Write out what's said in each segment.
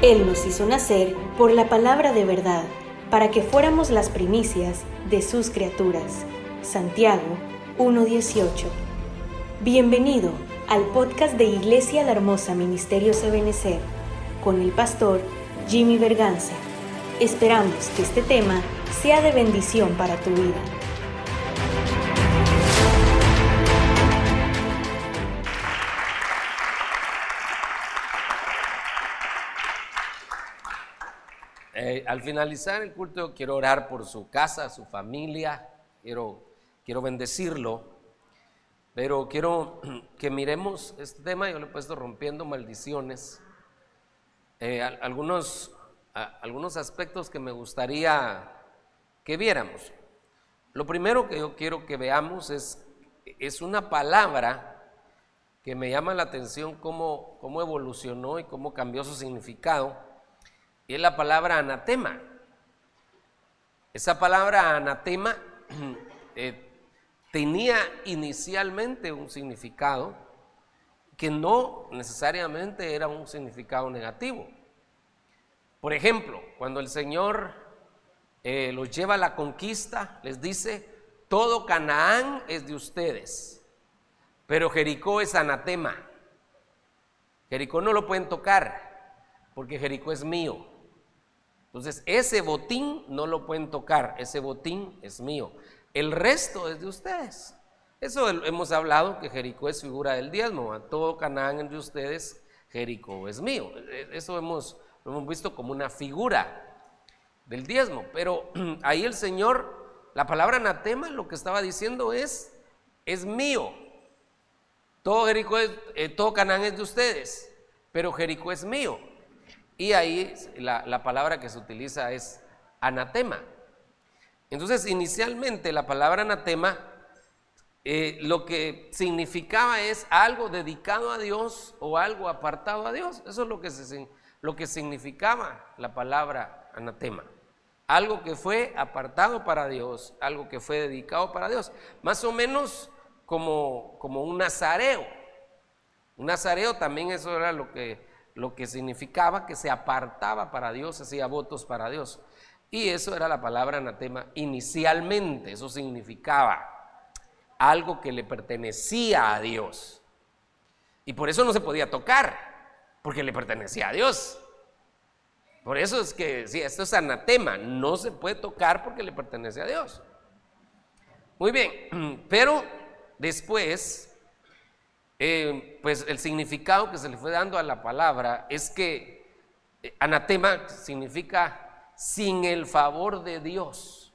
Él nos hizo nacer por la palabra de verdad, para que fuéramos las primicias de sus criaturas. Santiago 1.18. Bienvenido al podcast de Iglesia La Hermosa Ministerio Sabenecer, con el pastor Jimmy Berganza. Esperamos que este tema sea de bendición para tu vida. Al finalizar el culto quiero orar por su casa, su familia, quiero, quiero bendecirlo, pero quiero que miremos este tema, yo le he puesto rompiendo maldiciones, eh, algunos, algunos aspectos que me gustaría que viéramos. Lo primero que yo quiero que veamos es, es una palabra que me llama la atención cómo, cómo evolucionó y cómo cambió su significado y es la palabra anatema. Esa palabra anatema eh, tenía inicialmente un significado que no necesariamente era un significado negativo. Por ejemplo, cuando el Señor eh, los lleva a la conquista, les dice, todo Canaán es de ustedes, pero Jericó es anatema. Jericó no lo pueden tocar, porque Jericó es mío. Entonces, ese botín no lo pueden tocar, ese botín es mío. El resto es de ustedes. Eso hemos hablado, que Jericó es figura del diezmo. A todo Canaán es de ustedes, Jericó es mío. E, eso hemos, lo hemos visto como una figura del diezmo. Pero ahí el Señor, la palabra anatema, lo que estaba diciendo es, es mío. Todo Jericó es, eh, todo Canaán es de ustedes, pero Jericó es mío. Y ahí la, palabra que se utiliza es anatema. Entonces, inicialmente la palabra anatema eh, lo que significaba es algo dedicado a Dios o algo apartado a Dios. Eso es lo que, lo que significaba la palabra anatema. Algo que fue apartado para Dios, algo que fue dedicado para Dios. Más o menos como, como un nazareo. Un nazareo también eso era lo que lo que significaba que se apartaba para Dios, hacía votos para Dios. Y eso era la palabra anatema inicialmente, eso significaba algo que le pertenecía a Dios. Y por eso no se podía tocar, porque le pertenecía a Dios. Por eso es que, sí, esto es anatema, no se puede tocar porque le pertenece a Dios. Muy bien, pero después eh, pues el significado que se le fue dando a la palabra es que eh, anatema significa sin el favor de Dios.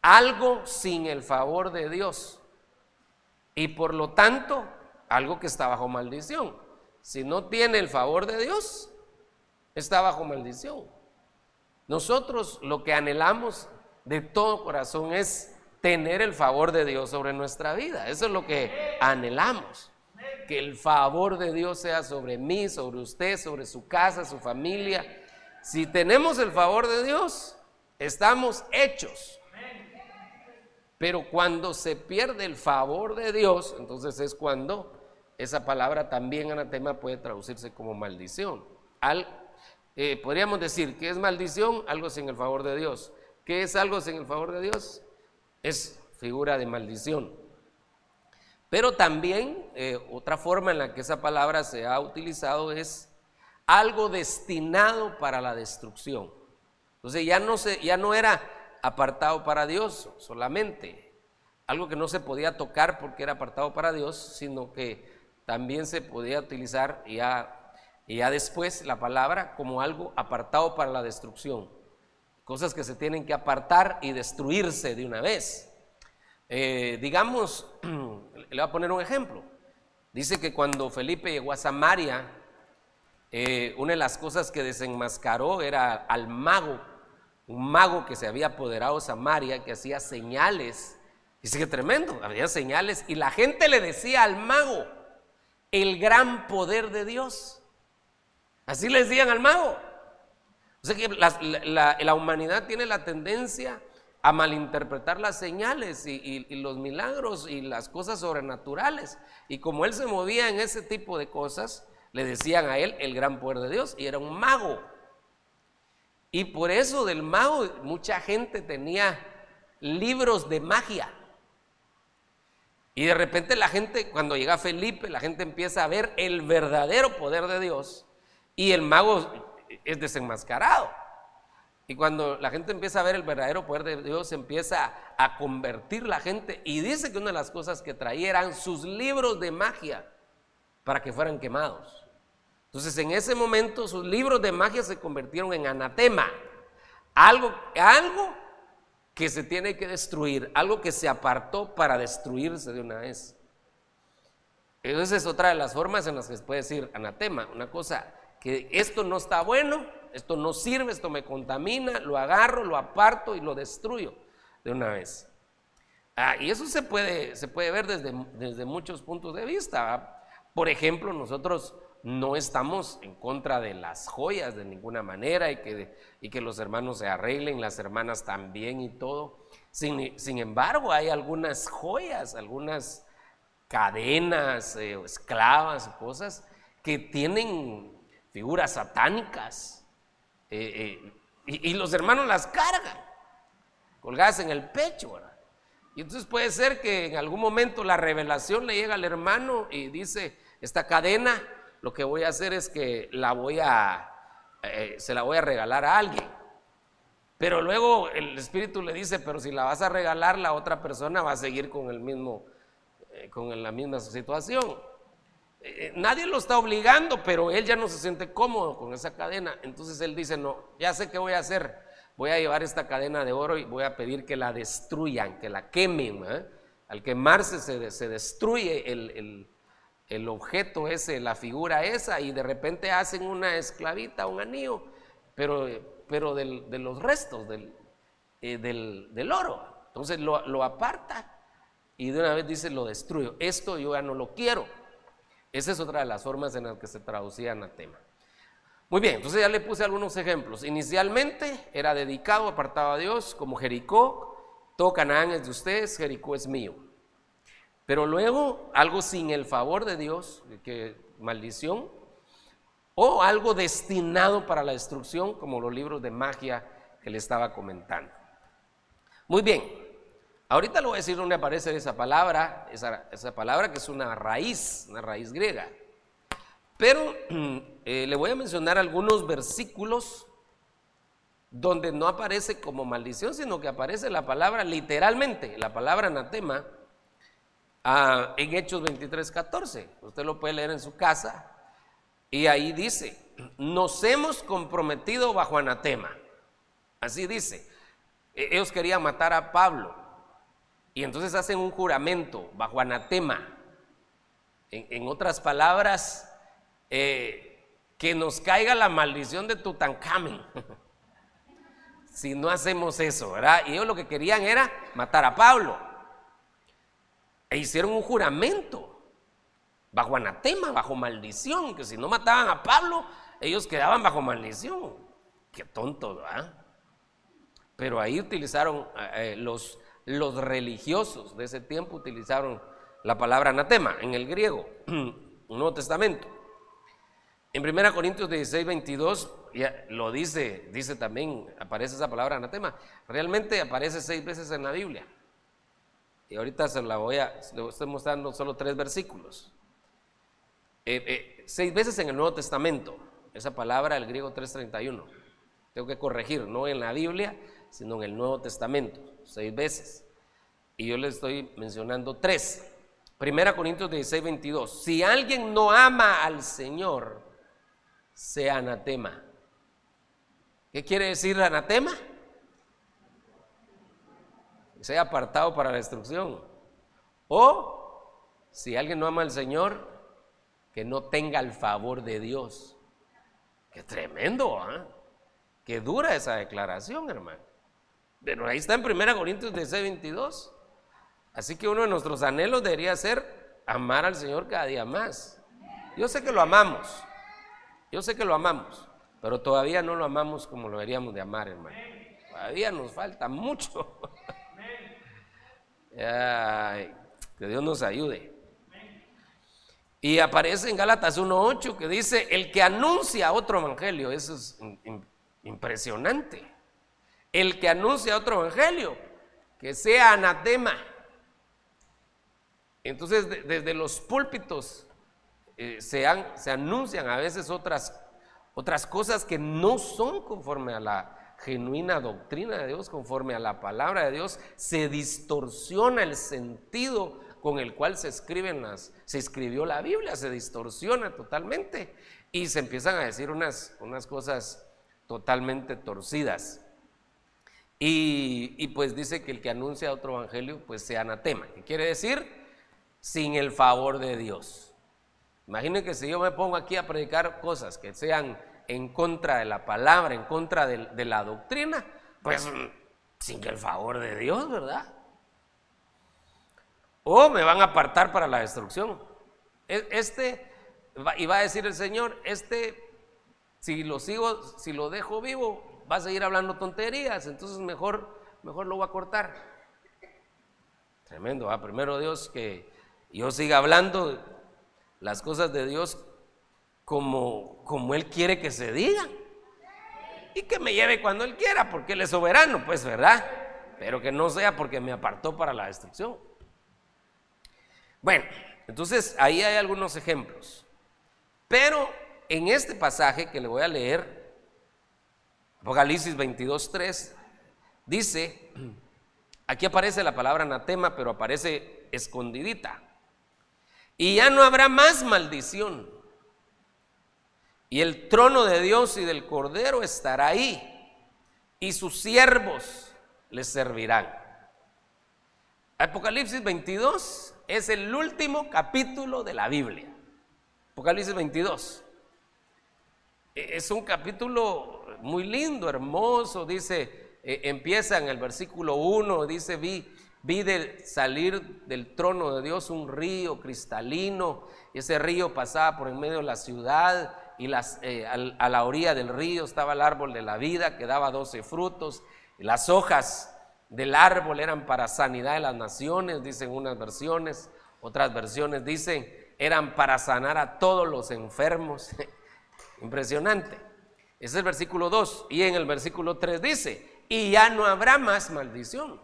Algo sin el favor de Dios. Y por lo tanto, algo que está bajo maldición. Si no tiene el favor de Dios, está bajo maldición. Nosotros lo que anhelamos de todo corazón es tener el favor de Dios sobre nuestra vida. Eso es lo que anhelamos. Que el favor de Dios sea sobre mí, sobre usted, sobre su casa, su familia. Si tenemos el favor de Dios, estamos hechos. Pero cuando se pierde el favor de Dios, entonces es cuando esa palabra también anatema puede traducirse como maldición. Al, eh, podríamos decir que es maldición algo sin el favor de Dios. ¿Qué es algo sin el favor de Dios? Es figura de maldición. Pero también eh, otra forma en la que esa palabra se ha utilizado es algo destinado para la destrucción. Entonces ya no, se, ya no era apartado para Dios solamente, algo que no se podía tocar porque era apartado para Dios, sino que también se podía utilizar ya, ya después la palabra como algo apartado para la destrucción cosas que se tienen que apartar y destruirse de una vez. Eh, digamos, le voy a poner un ejemplo. Dice que cuando Felipe llegó a Samaria, eh, una de las cosas que desenmascaró era al mago, un mago que se había apoderado de Samaria, que hacía señales. Dice que tremendo, había señales y la gente le decía al mago, el gran poder de Dios. Así le decían al mago. O sea que la, humanidad tiene la tendencia a malinterpretar las señales y, los milagros y las cosas sobrenaturales. Y como él se movía en ese tipo de cosas, Le decían a él el gran poder de Dios y era un mago. Y por eso del mago mucha gente tenía libros de magia. Y de repente la gente, cuando llega Felipe, la gente empieza a ver el verdadero poder de Dios y el mago es desenmascarado. Y cuando la gente empieza a ver el verdadero poder de Dios, empieza a convertir la gente. Y dice que una de las cosas que traía eran sus libros de magia para que fueran quemados. Entonces en ese momento sus libros de magia se convirtieron en anatema. Algo, algo que se tiene que destruir, algo que se apartó para destruirse de una vez. Esa es otra de las formas en las que se puede decir anatema, una cosa que esto no está bueno, esto no sirve, esto me contamina, lo agarro, lo aparto y lo destruyo de una vez. Ah, y eso se puede, se puede ver desde, desde muchos puntos de vista. Por ejemplo, nosotros no estamos en contra de las joyas de ninguna manera y que, y que los hermanos se arreglen, las hermanas también y todo. Sin, sin embargo, hay algunas joyas, algunas cadenas, eh, esclavas, cosas que tienen figuras satánicas eh, eh, y, los hermanos las cargan, colgadas en el pecho. Y entonces puede ser que en algún momento la revelación le llega al hermano y dice, esta cadena, lo que voy a hacer es que la voy a, eh, se la voy a regalar a alguien. Pero luego el Espíritu le dice, pero si la vas a regalar, la otra persona va a seguir con el mismo, con la misma situación. Eh, nadie lo está obligando, pero él ya no se siente cómodo con esa cadena. Entonces él dice, no, ya sé qué voy a hacer. Voy a llevar esta cadena de oro y voy a pedir que la destruyan, que la quemen. ¿eh? Al quemarse se, se destruye el, objeto ese, la figura esa, y de repente hacen una esclavita, un anillo, pero, pero de los restos eh, del, del, oro. Entonces lo, lo aparta y de una vez dice, lo destruyo. Esto yo ya no lo quiero. Esa es otra de las formas en las que se traducía anatema. Muy bien, entonces ya le puse algunos ejemplos. Inicialmente era dedicado, apartado a Dios, como Jericó, todo Canaán es de ustedes, Jericó es mío. Pero luego algo sin el favor de Dios, que maldición, o algo destinado para la destrucción, como los libros de magia que le estaba comentando. Muy bien, Ahorita le voy a decir dónde aparece esa palabra, esa, palabra que es una raíz, una raíz griega. Pero eh, le voy a mencionar algunos versículos donde no aparece como maldición, sino que aparece la palabra literalmente, la palabra anatema, ah, en Hechos 23, 14. Usted lo puede leer en su casa. Y ahí dice, nos hemos comprometido bajo anatema. Así dice. E, ellos querían matar a Pablo. Y entonces hacen un juramento bajo anatema. En, otras palabras, eh, que nos caiga la maldición de Tutankamen. si no hacemos eso, ¿verdad? Y ellos lo que querían era matar a Pablo. E hicieron un juramento bajo anatema, bajo maldición, que si no mataban a Pablo, ellos quedaban bajo maldición. Qué tonto, ¿verdad? Pero ahí utilizaron eh, los los religiosos de ese tiempo utilizaron la palabra anatema en el griego, Nuevo Testamento. En 1 Corintios 16, 22, ya lo dice, dice también, aparece esa palabra anatema. Realmente aparece seis veces en la Biblia. Y ahorita se la voy a, le estoy mostrando solo tres versículos. Eh, eh, seis veces en el Nuevo Testamento, esa palabra, el griego 331. Tengo que corregir, no en la Biblia, sino en el Nuevo Testamento, seis veces. Y yo le estoy mencionando tres. Primera Corintios 16, 22. Si alguien no ama al Señor, sea anatema. ¿Qué quiere decir anatema? Sea apartado para la destrucción. O si alguien no ama al Señor, que no tenga el favor de Dios. Qué tremendo, ¿ah? Qué dura esa declaración, hermano. Pero ahí está en 1 Corintios 16, 22. Así que uno de nuestros anhelos debería ser amar al Señor cada día más. Yo sé que lo amamos, yo sé que lo amamos, pero todavía no lo amamos como lo deberíamos de amar, hermano. Todavía nos falta mucho. que Dios nos ayude. Y aparece en Gálatas 1.8 que dice, el que anuncia otro evangelio, eso es impresionante. El que anuncia otro evangelio, que sea anatema. Entonces, desde los púlpitos eh, se, anuncian a veces otras, cosas que no son conforme a la genuina doctrina de Dios, conforme a la palabra de Dios. Se distorsiona el sentido con el cual se escriben las, se escribió la Biblia, se distorsiona totalmente y se empiezan a decir unas cosas totalmente torcidas. Y, pues dice que el que anuncia otro evangelio, pues sea anatema. ¿Qué quiere decir? Sin el favor de Dios. Imaginen que si yo me pongo aquí a predicar cosas que sean en contra de la palabra, en contra de, de la doctrina, pues sin el favor de Dios, ¿verdad? o me van a apartar para la destrucción. E, este, y va a decir el Señor, este, si lo sigo, si lo dejo vivo, va a seguir hablando tonterías, entonces mejor, mejor lo voy a cortar. Tremendo, ¿va? primero Dios que yo siga hablando las cosas de Dios como, como Él quiere que se digan. Y que me lleve cuando Él quiera, porque Él es soberano, pues, ¿verdad? Pero que no sea porque me apartó para la destrucción. Bueno, entonces ahí hay algunos ejemplos. Pero en este pasaje que le voy a leer, Apocalipsis 22.3, dice, aquí aparece la palabra anatema, pero aparece escondidita. Y ya no habrá más maldición. Y el trono de Dios y del Cordero estará ahí. Y sus siervos les servirán. Apocalipsis 22 es el último capítulo de la Biblia. Apocalipsis 22. E, es un capítulo muy lindo, hermoso, dice, e, empieza en el versículo 1, dice, vi, vi de salir del trono de Dios un río cristalino, ese río pasaba por en medio de la ciudad, y las, eh, a la orilla del río estaba el árbol de la vida que daba doce frutos, y las hojas del árbol eran para sanidad de las naciones, dicen unas versiones, otras versiones dicen eran para sanar a todos los enfermos. Impresionante. Ese es el versículo 2. Y en el versículo 3 dice, y ya no habrá más maldición.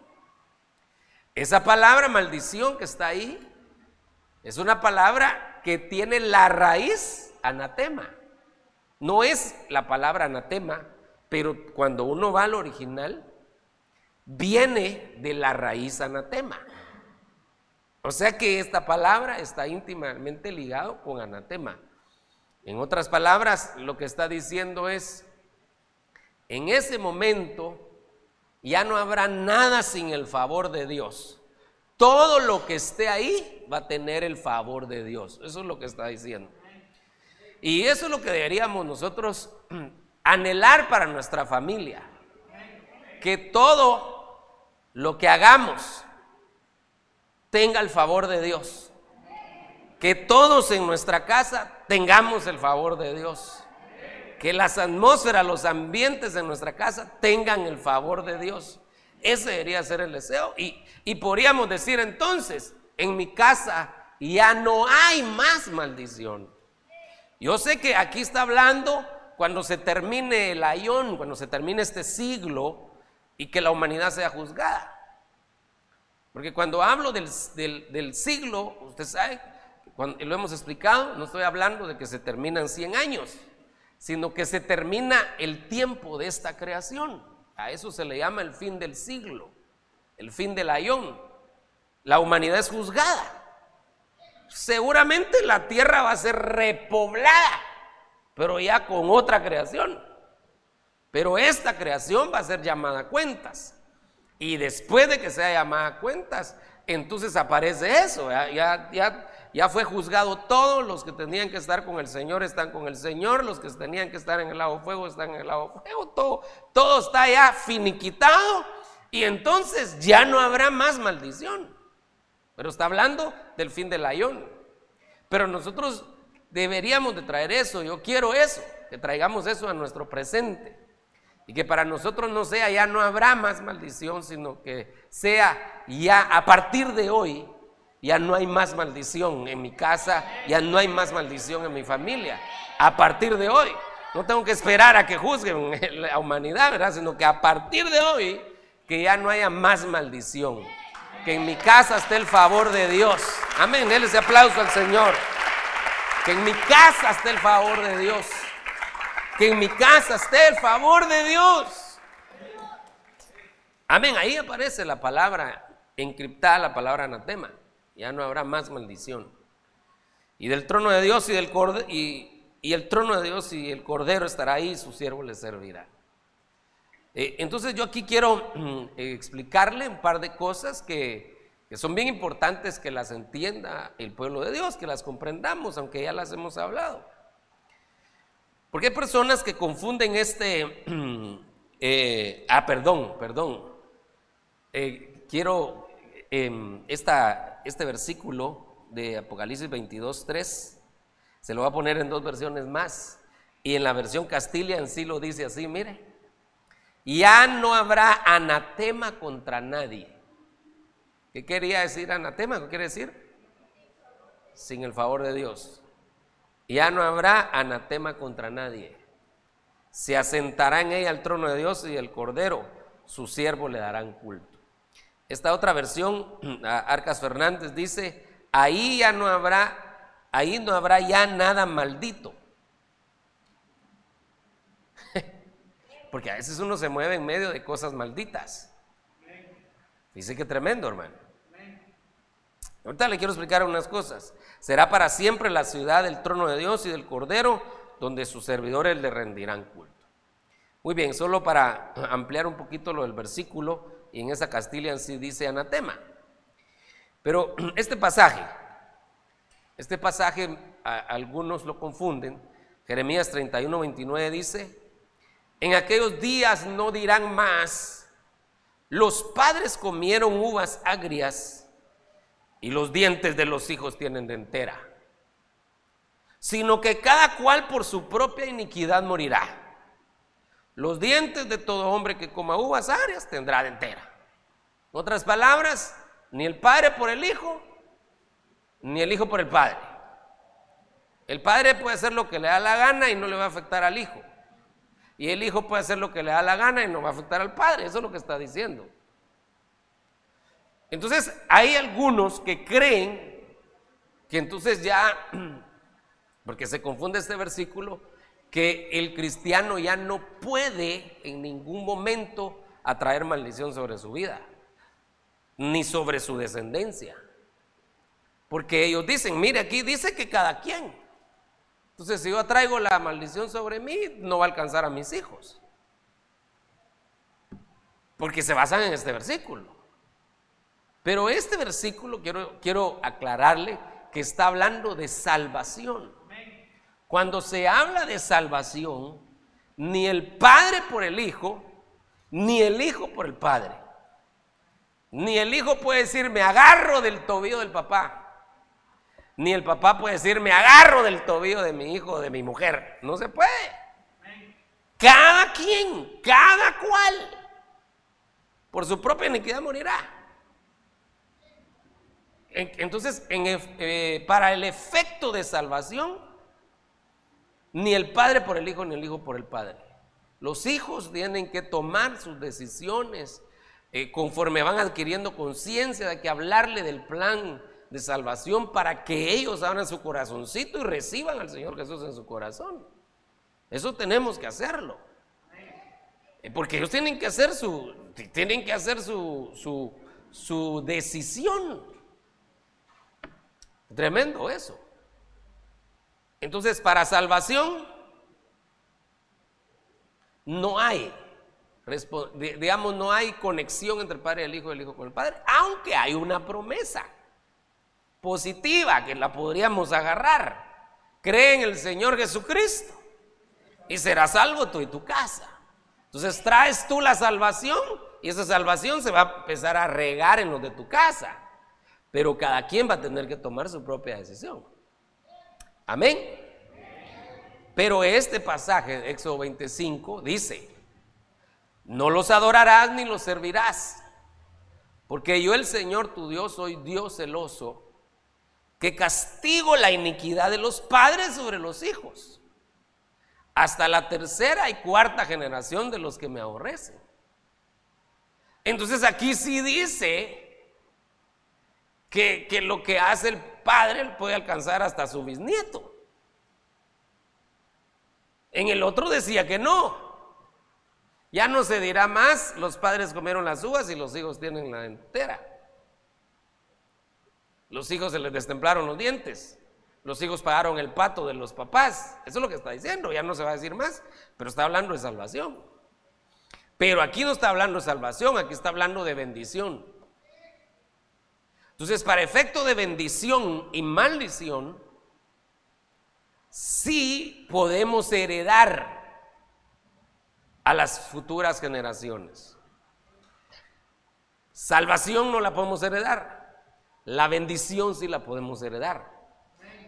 Esa palabra maldición que está ahí es una palabra que tiene la raíz anatema. No es la palabra anatema, pero cuando uno va al original, viene de la raíz anatema. O sea que esta palabra está íntimamente ligado con anatema. En otras palabras, lo que está diciendo es, en ese momento ya no habrá nada sin el favor de Dios. Todo lo que esté ahí va a tener el favor de Dios. Eso es lo que está diciendo. Y eso es lo que deberíamos nosotros anhelar para nuestra familia. Que todo lo que hagamos tenga el favor de Dios. Que todos en nuestra casa tengamos el favor de Dios. Que las atmósferas, los ambientes en nuestra casa tengan el favor de Dios. Ese debería ser el deseo. Y, y podríamos decir entonces, en mi casa ya no hay más maldición. Yo sé que aquí está hablando cuando se termine el ayón, cuando se termine este siglo, y que la humanidad sea juzgada. Porque cuando hablo del, siglo, usted sabe, lo hemos explicado, no estoy hablando de que se terminan 100 años, sino que se termina el tiempo de esta creación. A eso se le llama el fin del siglo, el fin del ayón. La humanidad es juzgada. Seguramente la tierra va a ser repoblada, pero ya con otra creación. Pero esta creación va a ser llamada a cuentas. Y después de que sea llamada a cuentas, entonces aparece eso. Ya, ya, fue juzgado todos los que tenían que estar con el Señor están con el Señor, los que tenían que estar en el lago fuego están en el lago fuego, todo, todo está ya finiquitado y entonces ya no habrá más maldición. Pero está hablando del fin del ayón. Pero nosotros deberíamos de traer eso, yo quiero eso, que traigamos eso a nuestro presente. Y que para nosotros no sea, ya no habrá más maldición, sino que sea ya a partir de hoy, ya no hay más maldición en mi casa, ya no hay más maldición en mi familia. A partir de hoy, no tengo que esperar a que juzguen la humanidad, ¿verdad? Sino que a partir de hoy, que ya no haya más maldición. Que en mi casa esté el favor de Dios. Amén. Denle ese aplauso al Señor. Que en mi casa esté el favor de Dios. Que en mi casa esté el favor de Dios. Amén. Ahí aparece la palabra encriptada, la palabra anatema. Ya no habrá más maldición. Y del trono de Dios y del cordero, y, el trono de Dios y el cordero estará ahí, su siervo le servirá. Eh, entonces yo aquí quiero mm, explicarle un par de cosas que, son bien importantes que las entienda el pueblo de Dios, que las comprendamos, aunque ya las hemos hablado. Porque hay personas que confunden este, eh, ah, perdón, perdón, eh, quiero em, esta, este versículo de Apocalipsis 22, 3, se lo va a poner en dos versiones más, y en la versión Castilla en sí lo dice así, mire, ya no habrá anatema contra nadie. ¿Qué quería decir anatema? ¿Qué quiere decir? Sin el favor de Dios. Ya no habrá anatema contra nadie. Se asentará en ella el trono de Dios y el Cordero, su siervo le darán culto. Esta otra versión, Arcas Fernández dice, ahí ya no habrá, ahí no habrá ya nada maldito. Porque a veces uno se mueve en medio de cosas malditas. Dice que tremendo, hermano. Ahorita le quiero explicar unas cosas. Será para siempre la ciudad del trono de Dios y del Cordero, donde sus servidores le rendirán culto. Muy bien, solo para ampliar un poquito lo del versículo, y en esa Castilla sí dice anatema. Pero este pasaje, este pasaje algunos lo confunden. Jeremías 31, 29 dice, en aquellos días no dirán más, los padres comieron uvas agrias y los dientes de los hijos tienen dentera, sino que cada cual por su propia iniquidad morirá. Los dientes de todo hombre que coma uvas agrias tendrá dentera. En otras palabras, ni el padre por el hijo, ni el hijo por el padre. El padre puede hacer lo que le da la gana y no le va a afectar al hijo. Y el hijo puede hacer lo que le da la gana y no va a afectar al padre. Eso es lo que está diciendo. Entonces, hay algunos que creen que entonces ya, porque se confunde este versículo, que el cristiano ya no puede en ningún momento atraer maldición sobre su vida, ni sobre su descendencia. Porque ellos dicen, mire, aquí dice que cada quien. Entonces, si yo atraigo la maldición sobre mí, no va a alcanzar a mis hijos. Porque se basan en este versículo. Pero este versículo quiero, quiero aclararle que está hablando de salvación. Cuando se habla de salvación, ni el Padre por el Hijo, ni el Hijo por el Padre. Ni el Hijo puede decir, me agarro del tobillo del papá. Ni el papá puede decir, me agarro del tobillo de mi hijo o de mi mujer. No se puede. Cada quien, cada cual, por su propia iniquidad morirá. Entonces, eh, para el efecto de salvación, ni el padre por el hijo, ni el hijo por el padre. Los hijos tienen que tomar sus decisiones eh, conforme van adquiriendo conciencia de que hablarle del plan de salvación para que ellos abran su corazoncito y reciban al Señor Jesús en su corazón. Eso tenemos que hacerlo. Eh, porque ellos tienen que hacer su, tienen que hacer su, su, su decisión. Tremendo eso. Entonces, para salvación no hay, digamos, no hay conexión entre el Padre y el Hijo y el Hijo con el Padre, aunque hay una promesa positiva que la podríamos agarrar. Cree en el Señor Jesucristo y serás salvo tú y tu casa. Entonces traes tú la salvación y esa salvación se va a empezar a regar en los de tu casa. Pero cada quien va a tener que tomar su propia decisión. Amén. Pero este pasaje Éxodo 25 dice, no los adorarás ni los servirás, porque yo el Señor tu Dios soy Dios celoso, que castigo la iniquidad de los padres sobre los hijos, hasta la tercera y cuarta generación de los que me aborrecen. Entonces aquí sí dice que, que lo que hace el padre puede alcanzar hasta su bisnieto. En el otro decía que no. Ya no se dirá más, los padres comieron las uvas y los hijos tienen la entera. Los hijos se les destemplaron los dientes. Los hijos pagaron el pato de los papás. Eso es lo que está diciendo, ya no se va a decir más, pero está hablando de salvación. Pero aquí no está hablando de salvación, aquí está hablando de bendición. Entonces, para efecto de bendición y maldición, sí podemos heredar a las futuras generaciones. Salvación no la podemos heredar, la bendición sí la podemos heredar.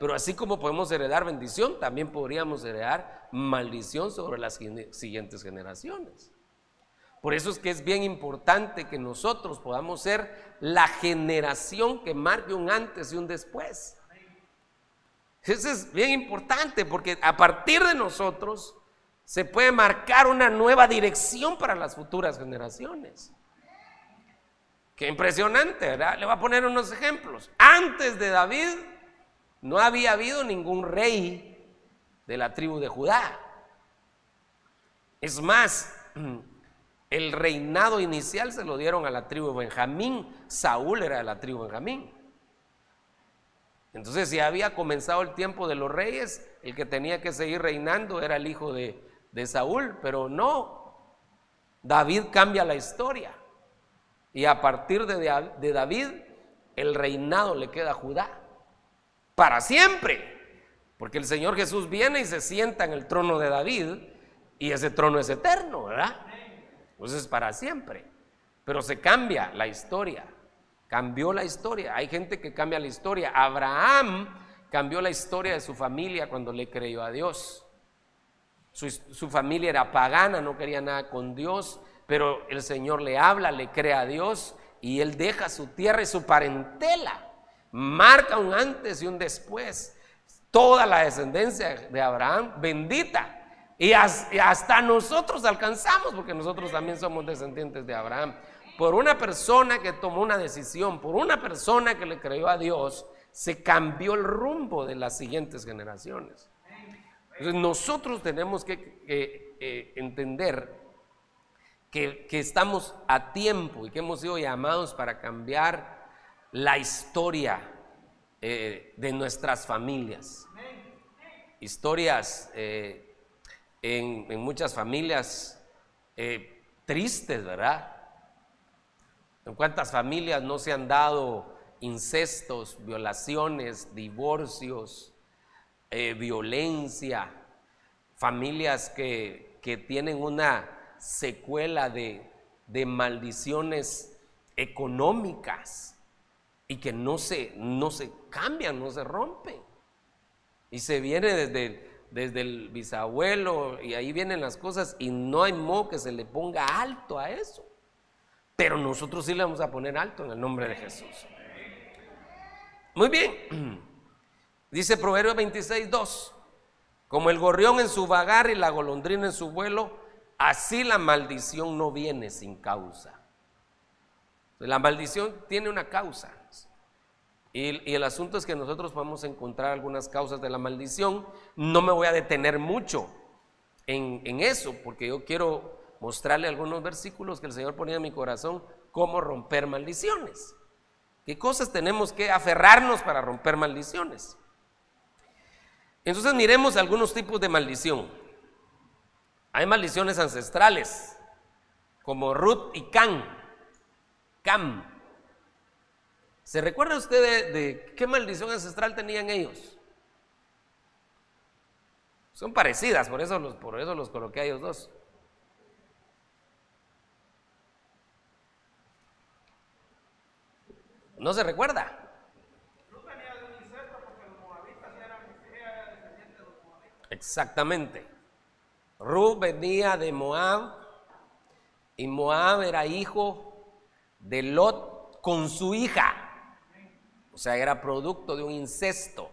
Pero así como podemos heredar bendición, también podríamos heredar maldición sobre las siguientes generaciones. Por eso es que es bien importante que nosotros podamos ser la generación que marque un antes y un después. Eso es bien importante porque a partir de nosotros se puede marcar una nueva dirección para las futuras generaciones. Qué impresionante, ¿verdad? Le voy a poner unos ejemplos. Antes de David no había habido ningún rey de la tribu de Judá. Es más, el reinado inicial se lo dieron a la tribu de Benjamín. Saúl era de la tribu de Benjamín. Entonces, si había comenzado el tiempo de los reyes, el que tenía que seguir reinando era el hijo de, Saúl, pero no. David cambia la historia. Y a partir de, de David, el reinado le queda a Judá. Para siempre. Porque el Señor Jesús viene y se sienta en el trono de David y ese trono es eterno, ¿verdad? Entonces para siempre. Pero se cambia la historia. Cambió la historia. Hay gente que cambia la historia. Abraham cambió la historia de su familia cuando le creyó a Dios. Su, familia era pagana, no quería nada con Dios, pero el Señor le habla, le cree a Dios y él deja su tierra y su parentela. Marca un antes y un después. Toda la descendencia de Abraham, bendita. Y hasta nosotros alcanzamos, porque nosotros también somos descendientes de Abraham por una persona que tomó una decisión, por una persona que le creyó a Dios, se cambió el rumbo de las siguientes generaciones. Entonces nosotros tenemos que eh, entender que, estamos a tiempo y que hemos sido llamados para cambiar la historia eh, de nuestras familias. Historias eh, en, muchas familias tristes, ¿verdad? ¿En cuántas familias no se han dado incestos, violaciones, divorcios, eh, violencia? Familias que, tienen una secuela de, maldiciones económicas y que no se, no se cambian, no se rompen. Y se viene desde, desde el bisabuelo y ahí vienen las cosas y no hay modo que se le ponga alto a eso. Pero nosotros sí le vamos a poner alto en el nombre de Jesús. Muy bien. Dice Proverbios 26, 2. Como el gorrión en su vagar y la golondrina en su vuelo, así la maldición no viene sin causa. La maldición tiene una causa. Y, el asunto es que nosotros vamos a encontrar algunas causas de la maldición. No me voy a detener mucho en, eso, porque yo quiero mostrarle algunos versículos que el Señor ponía en mi corazón, cómo romper maldiciones. ¿Qué cosas tenemos que aferrarnos para romper maldiciones? Entonces miremos algunos tipos de maldición. Hay maldiciones ancestrales, como Ruth y Can. Cam. ¿Se recuerda usted de, qué maldición ancestral tenían ellos? Son parecidas, por eso los, por eso los coloqué a ellos dos. ¿No se recuerda? Exactamente. Ruth venía de Moab y Moab era hijo de Lot con su hija. O sea, era producto de un incesto.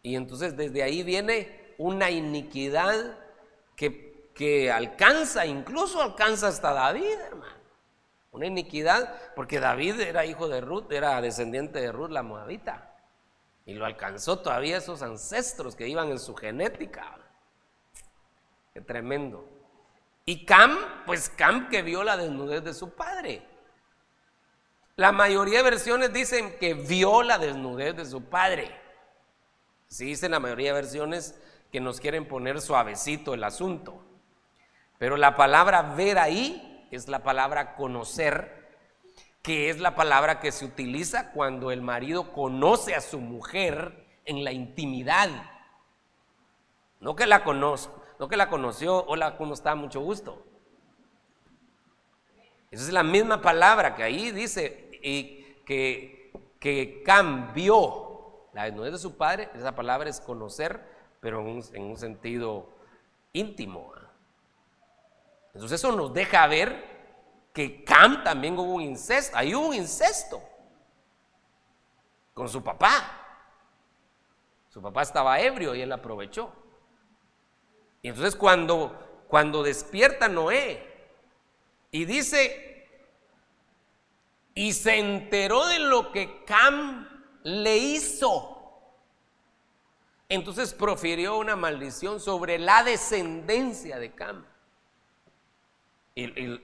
Y entonces desde ahí viene una iniquidad que, que alcanza, incluso alcanza hasta David, hermano. Una iniquidad, porque David era hijo de Ruth, era descendiente de Ruth la moabita. Y lo alcanzó todavía esos ancestros que iban en su genética. Qué tremendo. Y Cam, pues Cam que vio la desnudez de su padre. La mayoría de versiones dicen que vio la desnudez de su padre. Sí dicen la mayoría de versiones que nos quieren poner suavecito el asunto. Pero la palabra ver ahí es la palabra conocer que es la palabra que se utiliza cuando el marido conoce a su mujer en la intimidad. No que la conozco, no que la conoció, hola, ¿cómo está? Mucho gusto. Esa es la misma palabra que ahí dice y que, que cambió la desnudez de su padre. Esa palabra es conocer, pero en un, en un sentido íntimo. Entonces eso nos deja ver que Cam también hubo un incesto, ahí hubo un incesto con su papá. Su papá estaba ebrio y él aprovechó. Y entonces cuando, cuando despierta Noé y dice, y se enteró de lo que Cam le hizo, entonces profirió una maldición sobre la descendencia de Cam. Y,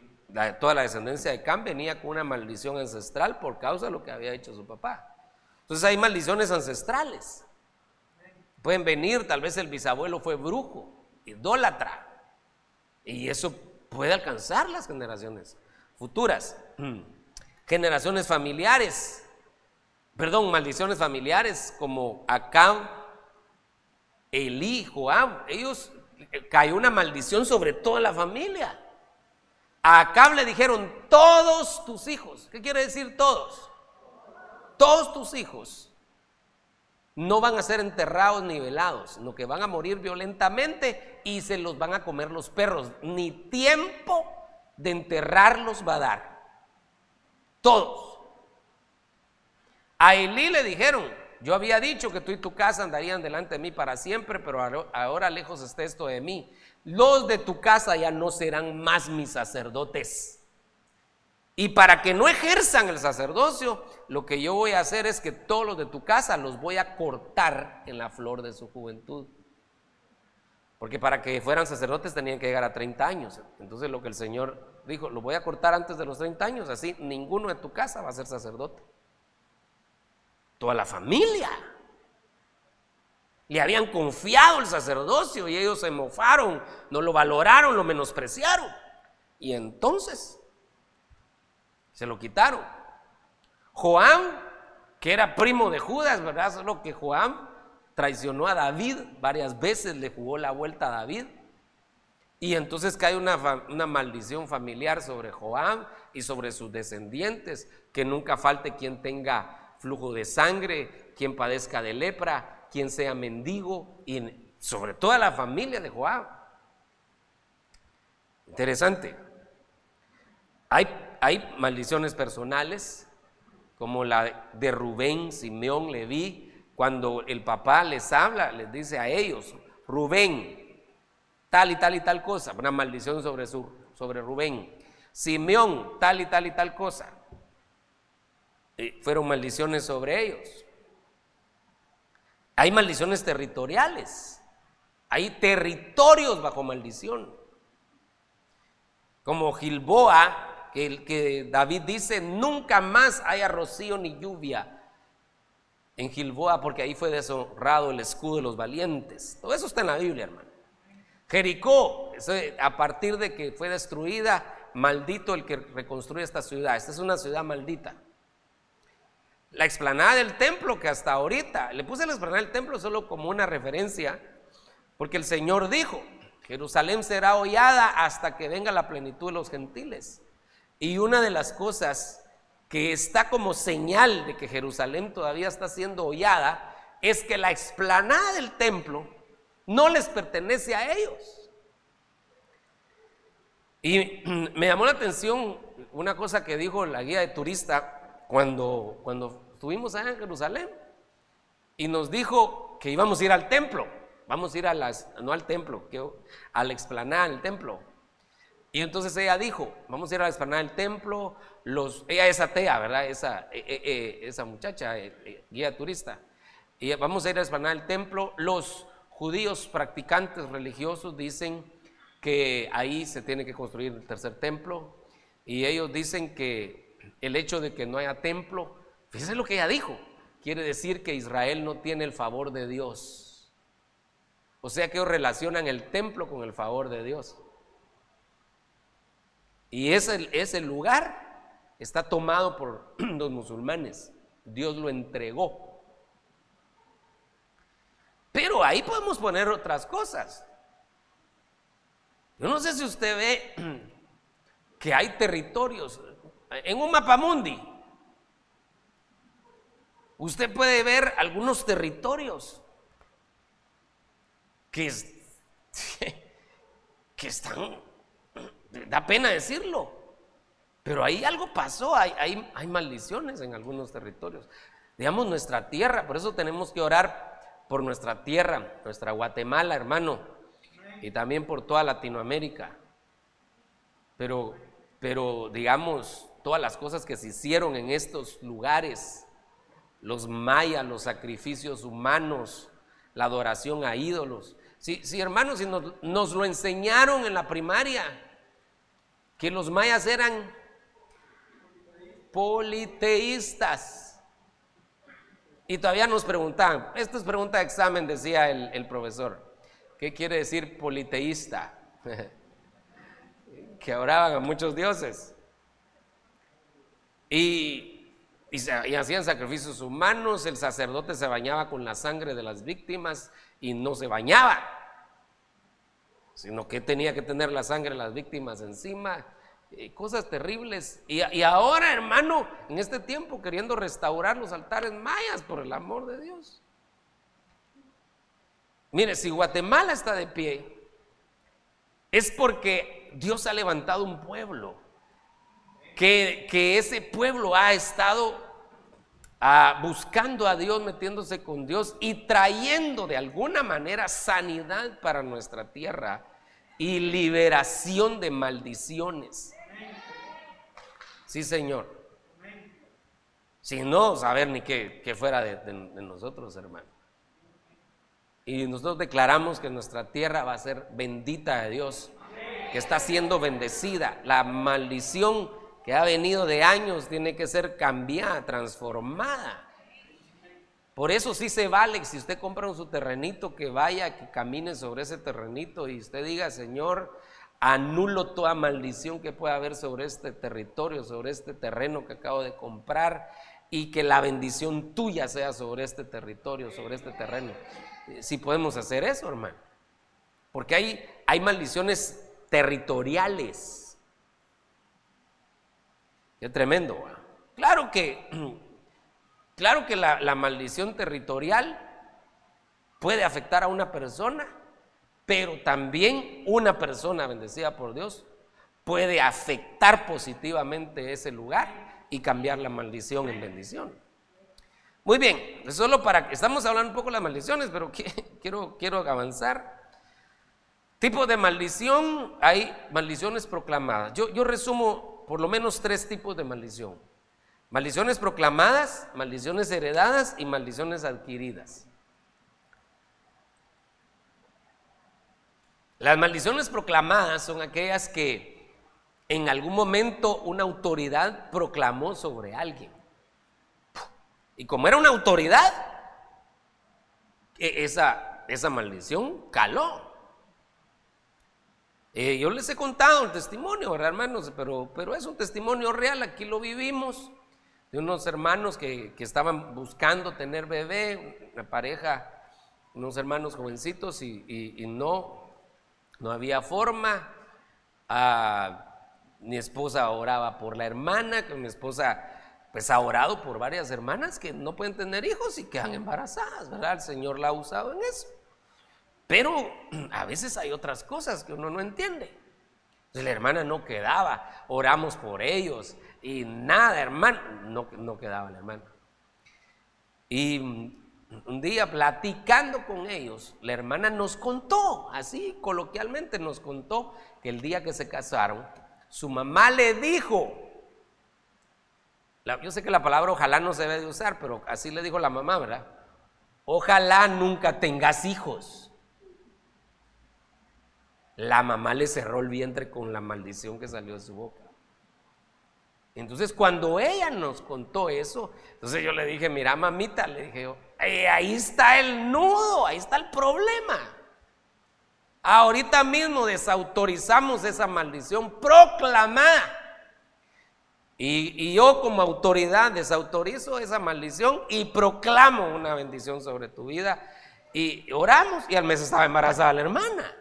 toda la descendencia de Cam venía con una maldición ancestral por causa de lo que había hecho su papá. Entonces hay maldiciones ancestrales. Pueden venir, tal vez el bisabuelo fue brujo, idólatra, y eso puede alcanzar las generaciones futuras. Generaciones familiares, perdón, maldiciones familiares como Acab, Elí, Joab, ellos eh, cayó una maldición sobre toda la familia. A Acab le dijeron, todos tus hijos, ¿qué quiere decir todos? Todos tus hijos no van a ser enterrados ni velados, sino que van a morir violentamente y se los van a comer los perros. Ni tiempo de enterrarlos va a dar. Todos. A Elí le dijeron, yo había dicho que tú y tu casa andarían delante de mí para siempre, pero ahora lejos está esto de mí los de tu casa ya no serán más mis sacerdotes. Y para que no ejerzan el sacerdocio, lo que yo voy a hacer es que todos los de tu casa los voy a cortar en la flor de su juventud. Porque para que fueran sacerdotes tenían que llegar a 30 años. Entonces lo que el Señor dijo, lo voy a cortar antes de los 30 años, así ninguno de tu casa va a ser sacerdote. Toda la familia le habían confiado el sacerdocio y ellos se mofaron, no lo valoraron, lo menospreciaron. Y entonces se lo quitaron. Joam, que era primo de Judas, ¿verdad? Solo que Joam traicionó a David, varias veces le jugó la vuelta a David. Y entonces cae una, una maldición familiar sobre Joam y sobre sus descendientes, que nunca falte quien tenga flujo de sangre, quien padezca de lepra, quien sea mendigo y sobre toda la familia de Joab. Interesante. Hay, hay maldiciones personales, como la de Rubén, Simeón, Leví, cuando el papá les habla, les dice a ellos, Rubén, tal y tal y tal cosa, una maldición sobre, sobre Rubén. Simeón, tal y tal y tal cosa. fueron maldiciones sobre ellos. Hay maldiciones territoriales. Hay territorios bajo maldición. Como Gilboa, que, que David dice, nunca más haya rocío ni lluvia en Gilboa, porque ahí fue deshonrado el escudo de los valientes. Todo eso está en la Biblia, hermano. Jericó, a partir de que fue destruida, maldito el que reconstruye esta ciudad. Esta es una ciudad maldita. La explanada del templo que hasta ahorita, le puse la explanada del templo solo como una referencia, porque el Señor dijo, Jerusalén será hollada hasta que venga la plenitud de los gentiles. Y una de las cosas que está como señal de que Jerusalén todavía está siendo hollada es que la explanada del templo no les pertenece a ellos. Y me llamó la atención una cosa que dijo la guía de turista cuando, cuando estuvimos allá en Jerusalén y nos dijo que íbamos a ir al templo. Vamos a ir a las, no al templo, que, a la del templo. Y entonces ella dijo, vamos a ir a la explanada del templo, los, ella es atea, ¿verdad? Esa, eh, eh, eh, esa muchacha, guía turista. Y vamos a ir a la explanada del templo. Los judíos practicantes religiosos dicen que ahí se tiene que construir el tercer templo. Y ellos dicen que el hecho de que no haya templo, fíjense lo que ella dijo, quiere decir que Israel no tiene el favor de Dios. O sea que ellos relacionan el templo con el favor de Dios. Y ese, ese lugar está tomado por los musulmanes. Dios lo entregó. Pero ahí podemos poner otras cosas. Yo no sé si usted ve que hay territorios en un mapamundi. Usted puede ver algunos territorios que, que están, da pena decirlo, pero ahí algo pasó, hay, hay maldiciones en algunos territorios. Digamos, nuestra tierra, por eso tenemos que orar por nuestra tierra, nuestra Guatemala, hermano, y también por toda Latinoamérica. Pero, pero digamos, todas las cosas que se hicieron en estos lugares, los mayas, los sacrificios humanos, la adoración a ídolos, si, hermanos, si nos, lo enseñaron en la primaria, que los mayas eran politeístas. Y todavía nos preguntaban, esta es pregunta de examen, decía el, profesor, ¿qué quiere decir politeísta? que oraban a muchos dioses. Y, y, hacían sacrificios humanos, el sacerdote se bañaba con la sangre de las víctimas y no se bañaba, sino que tenía que tener la sangre de las víctimas encima, cosas terribles. Y, ahora, hermano, en este tiempo queriendo restaurar los altares mayas, por el amor de Dios. Mire, si Guatemala está de pie, es porque Dios ha levantado un pueblo, que, que ese pueblo ha estado buscando a Dios, metiéndose con Dios y trayendo de alguna manera sanidad para nuestra tierra y liberación de maldiciones. Sí, Señor. Si no, saber ni qué, fuera de, nosotros, hermano. Y nosotros declaramos que nuestra tierra va a ser bendita de Dios, que está siendo bendecida. La maldición que ha venido de años tiene que ser cambiada, transformada. Por eso sí se vale, si usted compra su terrenito, que vaya, que camine sobre ese terrenito y usted diga, Señor, anulo toda maldición que pueda haber sobre este territorio, sobre este terreno que acabo de comprar y que la bendición tuya sea sobre este territorio, sobre este terreno. Si podemos hacer eso, hermano. Porque hay, hay maldiciones territoriales Qué tremendo. Claro que, claro que la, la maldición territorial puede afectar a una persona, pero también una persona bendecida por Dios puede afectar positivamente ese lugar y cambiar la maldición en bendición. Muy bien, solo para estamos hablando un poco de las maldiciones, pero quiero, quiero avanzar. Tipo de maldición, hay maldiciones proclamadas. Yo, yo resumo por lo menos tres tipos de maldición. Maldiciones proclamadas, maldiciones heredadas y maldiciones adquiridas. Las maldiciones proclamadas son aquellas que en algún momento una autoridad proclamó sobre alguien. Y como era una autoridad, e-, esa, esa maldición caló. Eh, yo les he contado el testimonio, ¿verdad, hermanos? Pero, pero es un testimonio real, aquí lo vivimos, de unos hermanos que, estaban buscando tener bebé, una pareja, unos hermanos jovencitos y, no, no había forma. Ah, mi esposa oraba por la hermana, que mi esposa pues ha orado por varias hermanas que no pueden tener hijos y quedan embarazadas, ¿verdad? El Señor la ha usado en eso. Pero a veces hay otras cosas que uno no entiende. la hermana no quedaba, oramos por ellos y nada, hermano, no, no quedaba la hermana. Y un día platicando con ellos, la hermana nos contó, así coloquialmente nos contó, que el día que se casaron, su mamá le dijo, yo sé que la palabra ojalá no se debe de usar, pero así le dijo la mamá, ¿verdad? Ojalá nunca tengas hijos. La mamá le cerró el vientre con la maldición que salió de su boca. Entonces cuando ella nos contó eso, entonces yo le dije, mira mamita, le dije yo, ahí está el nudo, ahí está el problema. Ahorita mismo desautorizamos esa maldición proclamada. Y, yo como autoridad desautorizo esa maldición y proclamo una bendición sobre tu vida. Y oramos y al mes estaba embarazada la hermana,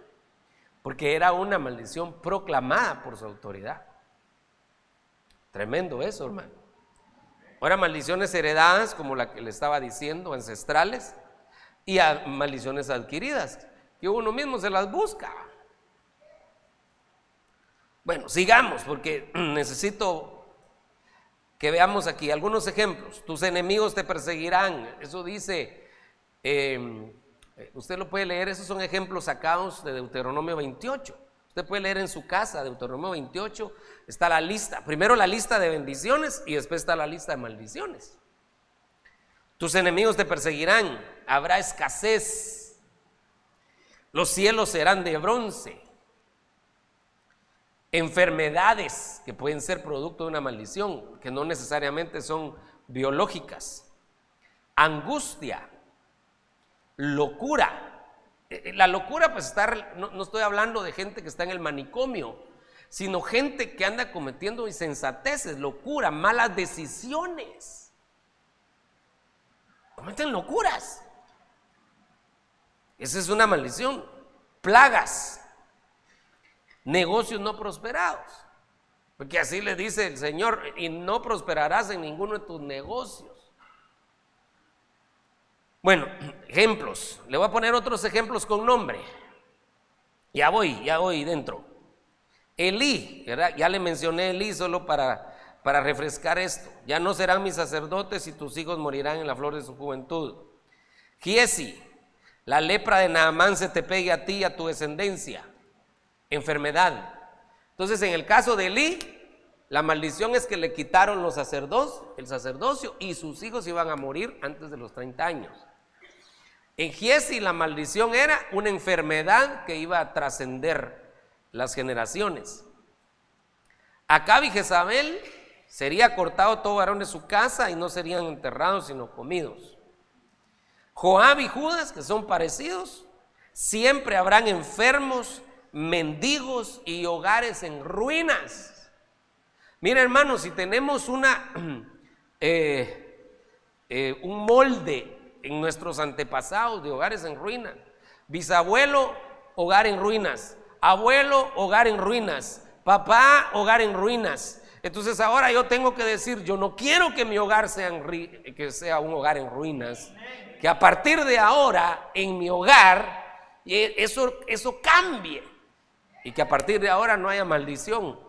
porque era una maldición proclamada por su autoridad. Tremendo eso, hermano. Ahora maldiciones heredadas, como la que le estaba diciendo, ancestrales, y maldiciones adquiridas, que uno mismo se las busca. Bueno, sigamos, porque necesito que veamos aquí algunos ejemplos. Tus enemigos te perseguirán. Eso dice, em, usted lo puede leer, esos son ejemplos sacados de Deuteronomio 28. Usted puede leer en su casa, Deuteronomio 28, está la lista. Primero la lista de bendiciones y después está la lista de maldiciones. Tus enemigos te perseguirán, habrá escasez, los cielos serán de bronce enfermedades que pueden ser producto de una maldición, que no necesariamente son biológicas, angustia, locura. Eh, la locura, pues estar, no, estoy hablando de gente que está en el manicomio, sino gente que anda cometiendo insensateces, locura, malas decisiones. Cometen locuras. Esa es una maldición. Plagas, negocios no prosperados. Porque así le dice el Señor, y no prosperarás en ninguno de tus negocios. Bueno, ejemplos. Le voy a poner otros ejemplos con nombre. Ya voy, ya voy dentro. Elí, ya le mencioné Elí solo para, para refrescar esto. Ya no serán mis sacerdotes y tus hijos morirán en la flor de su juventud. Giesi, la lepra de Naamán se te pegue a ti y a tu descendencia enfermedad. Entonces, en el caso de Elí, la maldición es que le quitaron los sacerdotes, el sacerdocio, y sus hijos iban a morir antes de los 30 años. En Giesi la maldición era una enfermedad que iba a trascender las generaciones. Acá y Jezabel sería cortado todo varón de su casa y no serían enterrados sino comidos. Joab y Judas, que son parecidos, siempre habrán enfermos mendigos y hogares en ruinas. Mira hermano, si tenemos una, eh, eh, un molde en nuestros antepasados de hogares en ruinas, bisabuelo, hogar en ruinas, abuelo, hogar en ruinas, papá, hogar en ruinas. Entonces ahora yo tengo que decir, yo no quiero que mi hogar sea, que sea un hogar en ruinas, que a partir de ahora en mi hogar eso, eso cambie y que a partir de ahora no haya maldición.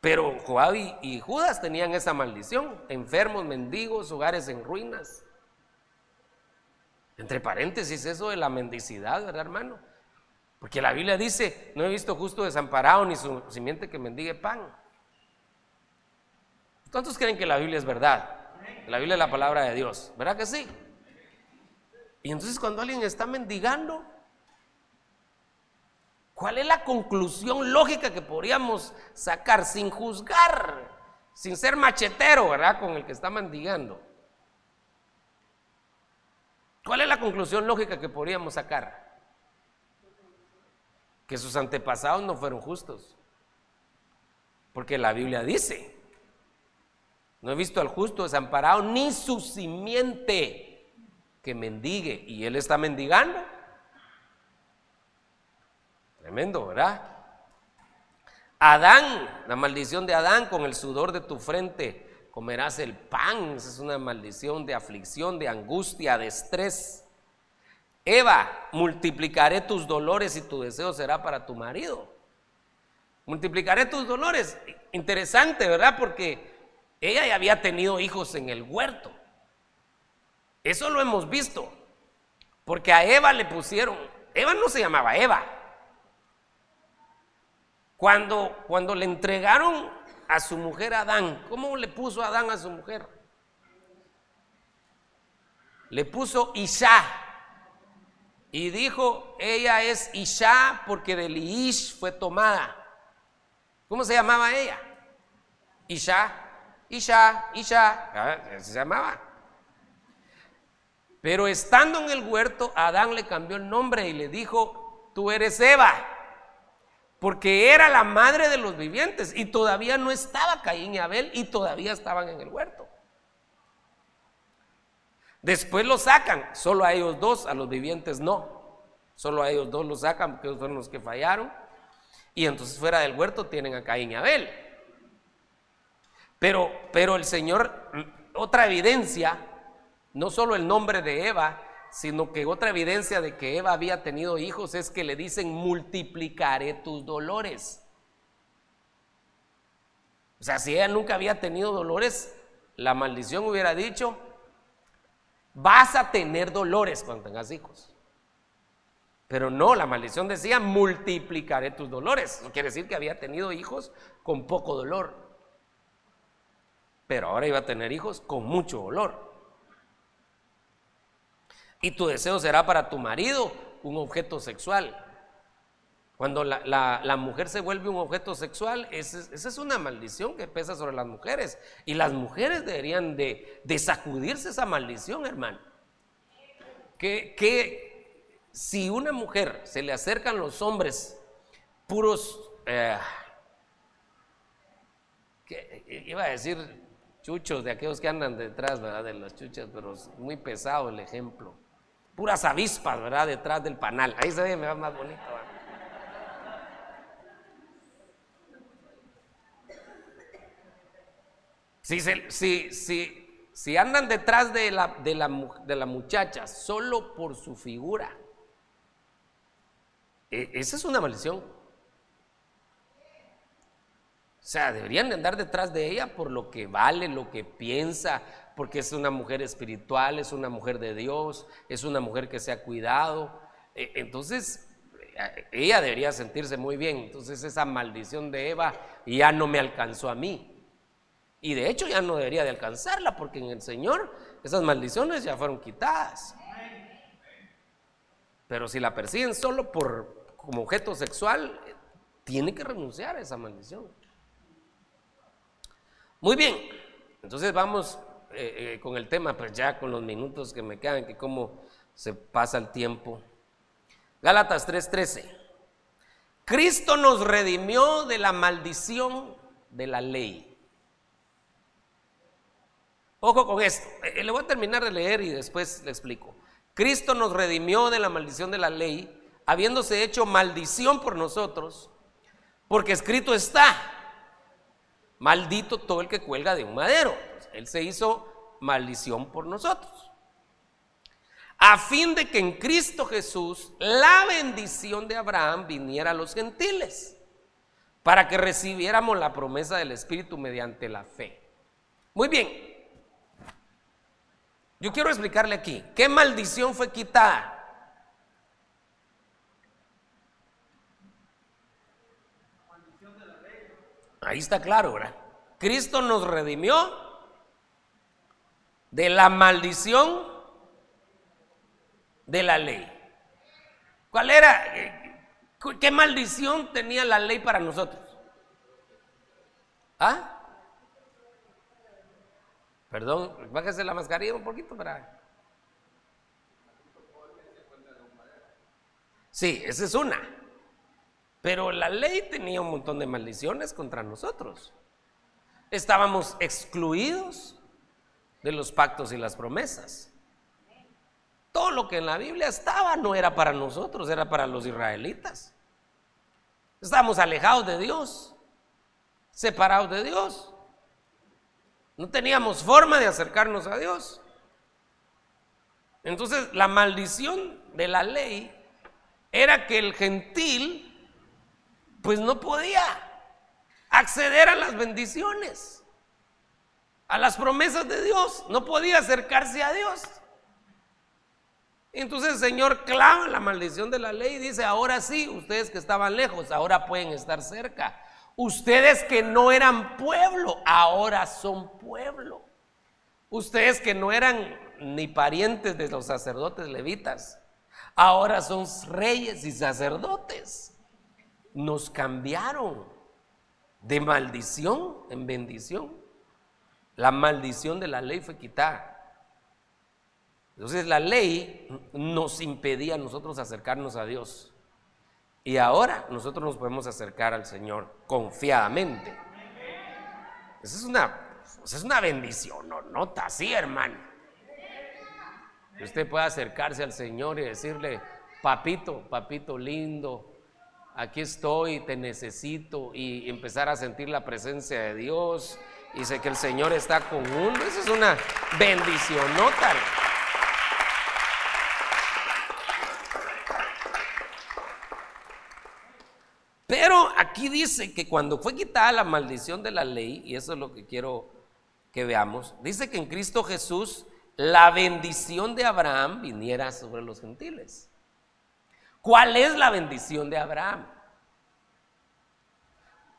Pero Joab y, Judas tenían esa maldición, enfermos, mendigos, hogares en ruinas. Entre paréntesis, eso de la mendicidad, ¿verdad, hermano? Porque la Biblia dice, no he visto justo desamparado ni su simiente que mendigue pan. ¿Cuántos creen que la Biblia es verdad? La Biblia es la palabra de Dios, ¿verdad que sí? Y entonces cuando alguien está mendigando, ¿Cuál es la conclusión lógica que podríamos sacar sin juzgar, sin ser machetero, ¿verdad? Con el que está mendigando. ¿Cuál es la conclusión lógica que podríamos sacar? Que sus antepasados no fueron justos. Porque la Biblia dice, no he visto al justo desamparado ni su simiente que mendigue. Y él está mendigando. Tremendo, ¿verdad? Adán, la maldición de Adán, con el sudor de tu frente comerás el pan. Esa es una maldición de aflicción, de angustia, de estrés. Eva, multiplicaré tus dolores y tu deseo será para tu marido. Multiplicaré tus dolores. Interesante, ¿verdad? Porque ella ya había tenido hijos en el huerto. Eso lo hemos visto. Porque a Eva le pusieron, Eva no se llamaba Eva. Cuando, cuando le entregaron a su mujer Adán, ¿cómo le puso Adán a su mujer? Le puso Isha. Y dijo, ella es Isha porque del Ish fue tomada. ¿Cómo se llamaba ella? Isha, Isha, Isha. Ah, se llamaba. Pero estando en el huerto, Adán le cambió el nombre y le dijo, tú eres Eva, porque era la madre de los vivientes y todavía no estaba Caín y Abel y todavía estaban en el huerto. Después lo sacan, solo a ellos dos, a los vivientes no. Solo a ellos dos lo sacan porque ellos fueron los que fallaron. Y entonces fuera del huerto tienen a Caín y Abel. Pero, pero el Señor, otra evidencia no solo el nombre de Eva, sino que otra evidencia de que Eva había tenido hijos es que le dicen multiplicaré tus dolores. O sea, si ella nunca había tenido dolores, la maldición hubiera dicho, vas a tener dolores cuando tengas hijos. Pero no, la maldición decía, multiplicaré tus dolores. Eso quiere decir que había tenido hijos con poco dolor. Pero ahora iba a tener hijos con mucho dolor. Y tu deseo será para tu marido un objeto sexual. Cuando la, mujer se vuelve un objeto sexual, esa es una maldición que pesa sobre las mujeres. Y las mujeres deberían de, sacudirse esa maldición, hermano. Que, si una mujer se le acercan los hombres puros, eh, iba a decir chuchos de aquellos que andan detrás. De las chuchas, pero es muy pesado el ejemplo puras avispas, ¿verdad? Detrás del panal. Ahí se ve, me va más bonito. Si, si, si, andan detrás de la, de, la, de la muchacha solo por su figura, e, esa es una maldición. O sea, deberían de andar detrás de ella por lo que vale, lo que piensa, porque es una mujer espiritual, es una mujer de Dios, es una mujer que se ha cuidado. E, entonces, ella debería sentirse muy bien. Entonces, esa maldición de Eva ya no me alcanzó a mí. Y de hecho ya no debería de alcanzarla, porque en el Señor esas maldiciones ya fueron quitadas. Pero si la persiguen solo por como objeto sexual, tiene que renunciar a esa maldición. Muy bien, entonces vamos eh, eh, con el tema, pues ya con los minutos que me quedan, que cómo se pasa el tiempo. Gálatas 3:13. Cristo nos redimió de la maldición de la ley. Ojo con esto, eh, le voy a terminar de leer y después le explico. Cristo nos redimió de la maldición de la ley, habiéndose hecho maldición por nosotros, porque escrito está, maldito todo el que cuelga de un madero. Él se hizo maldición por nosotros. A fin de que en Cristo Jesús la bendición de Abraham viniera a los gentiles, para que recibiéramos la promesa del Espíritu mediante la fe. Muy bien. Yo quiero explicarle aquí, ¿qué maldición fue quitada? Ahí está claro, ¿verdad? Cristo nos redimió de la maldición de la ley. ¿Cuál era? ¿Qué maldición tenía la ley para nosotros? ¿Ah? Perdón, bájese la mascarilla un poquito para... Sí, esa es una. Pero la ley tenía un montón de maldiciones contra nosotros. Estábamos excluidos de los pactos y las promesas. Todo lo que en la Biblia estaba no era para nosotros, era para los israelitas. Estábamos alejados de Dios, separados de Dios. No teníamos forma de acercarnos a Dios. Entonces la maldición de la ley era que el gentil pues no podía acceder a las bendiciones a las promesas de Dios, no podía acercarse a Dios. Entonces el Señor clava la maldición de la ley y dice, ahora sí, ustedes que estaban lejos, ahora pueden estar cerca. Ustedes que no eran pueblo, ahora son pueblo. Ustedes que no eran ni parientes de los sacerdotes levitas, ahora son reyes y sacerdotes. Nos cambiaron de maldición en bendición. La maldición de la ley fue quitada. Entonces la ley nos impedía a nosotros acercarnos a Dios. Y ahora nosotros nos podemos acercar al Señor confiadamente. Esa es una, esa es una bendición, no nota así, hermano. Usted pueda acercarse al Señor y decirle, papito, papito lindo, aquí estoy, te necesito, y empezar a sentir la presencia de Dios. Y sé que el Señor está con uno. Esa es una bendición, nota. Pero aquí dice que cuando fue quitada la maldición de la ley, y eso es lo que quiero que veamos, dice que en Cristo Jesús la bendición de Abraham viniera sobre los gentiles. ¿Cuál es la bendición de Abraham?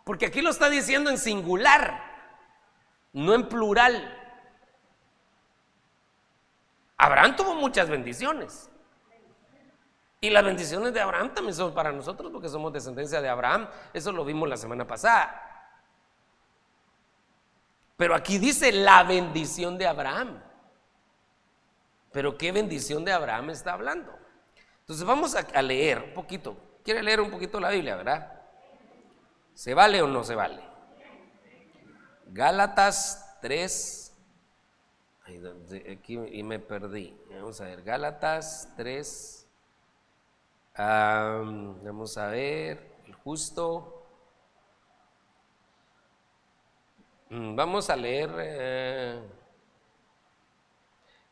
Porque aquí lo está diciendo en singular, no en plural. Abraham tuvo muchas bendiciones. Y las bendiciones de Abraham también son para nosotros porque somos descendencia de Abraham. Eso lo vimos la semana pasada. Pero aquí dice la bendición de Abraham. Pero ¿qué bendición de Abraham está hablando? Entonces vamos a, leer un poquito. ¿Quiere leer un poquito la Biblia, verdad? ¿Se vale o no se vale? Gálatas 3. aquí y me perdí. Vamos a ver, Gálatas 3. vamos a ver, el justo. Mm, vamos a leer. Eh,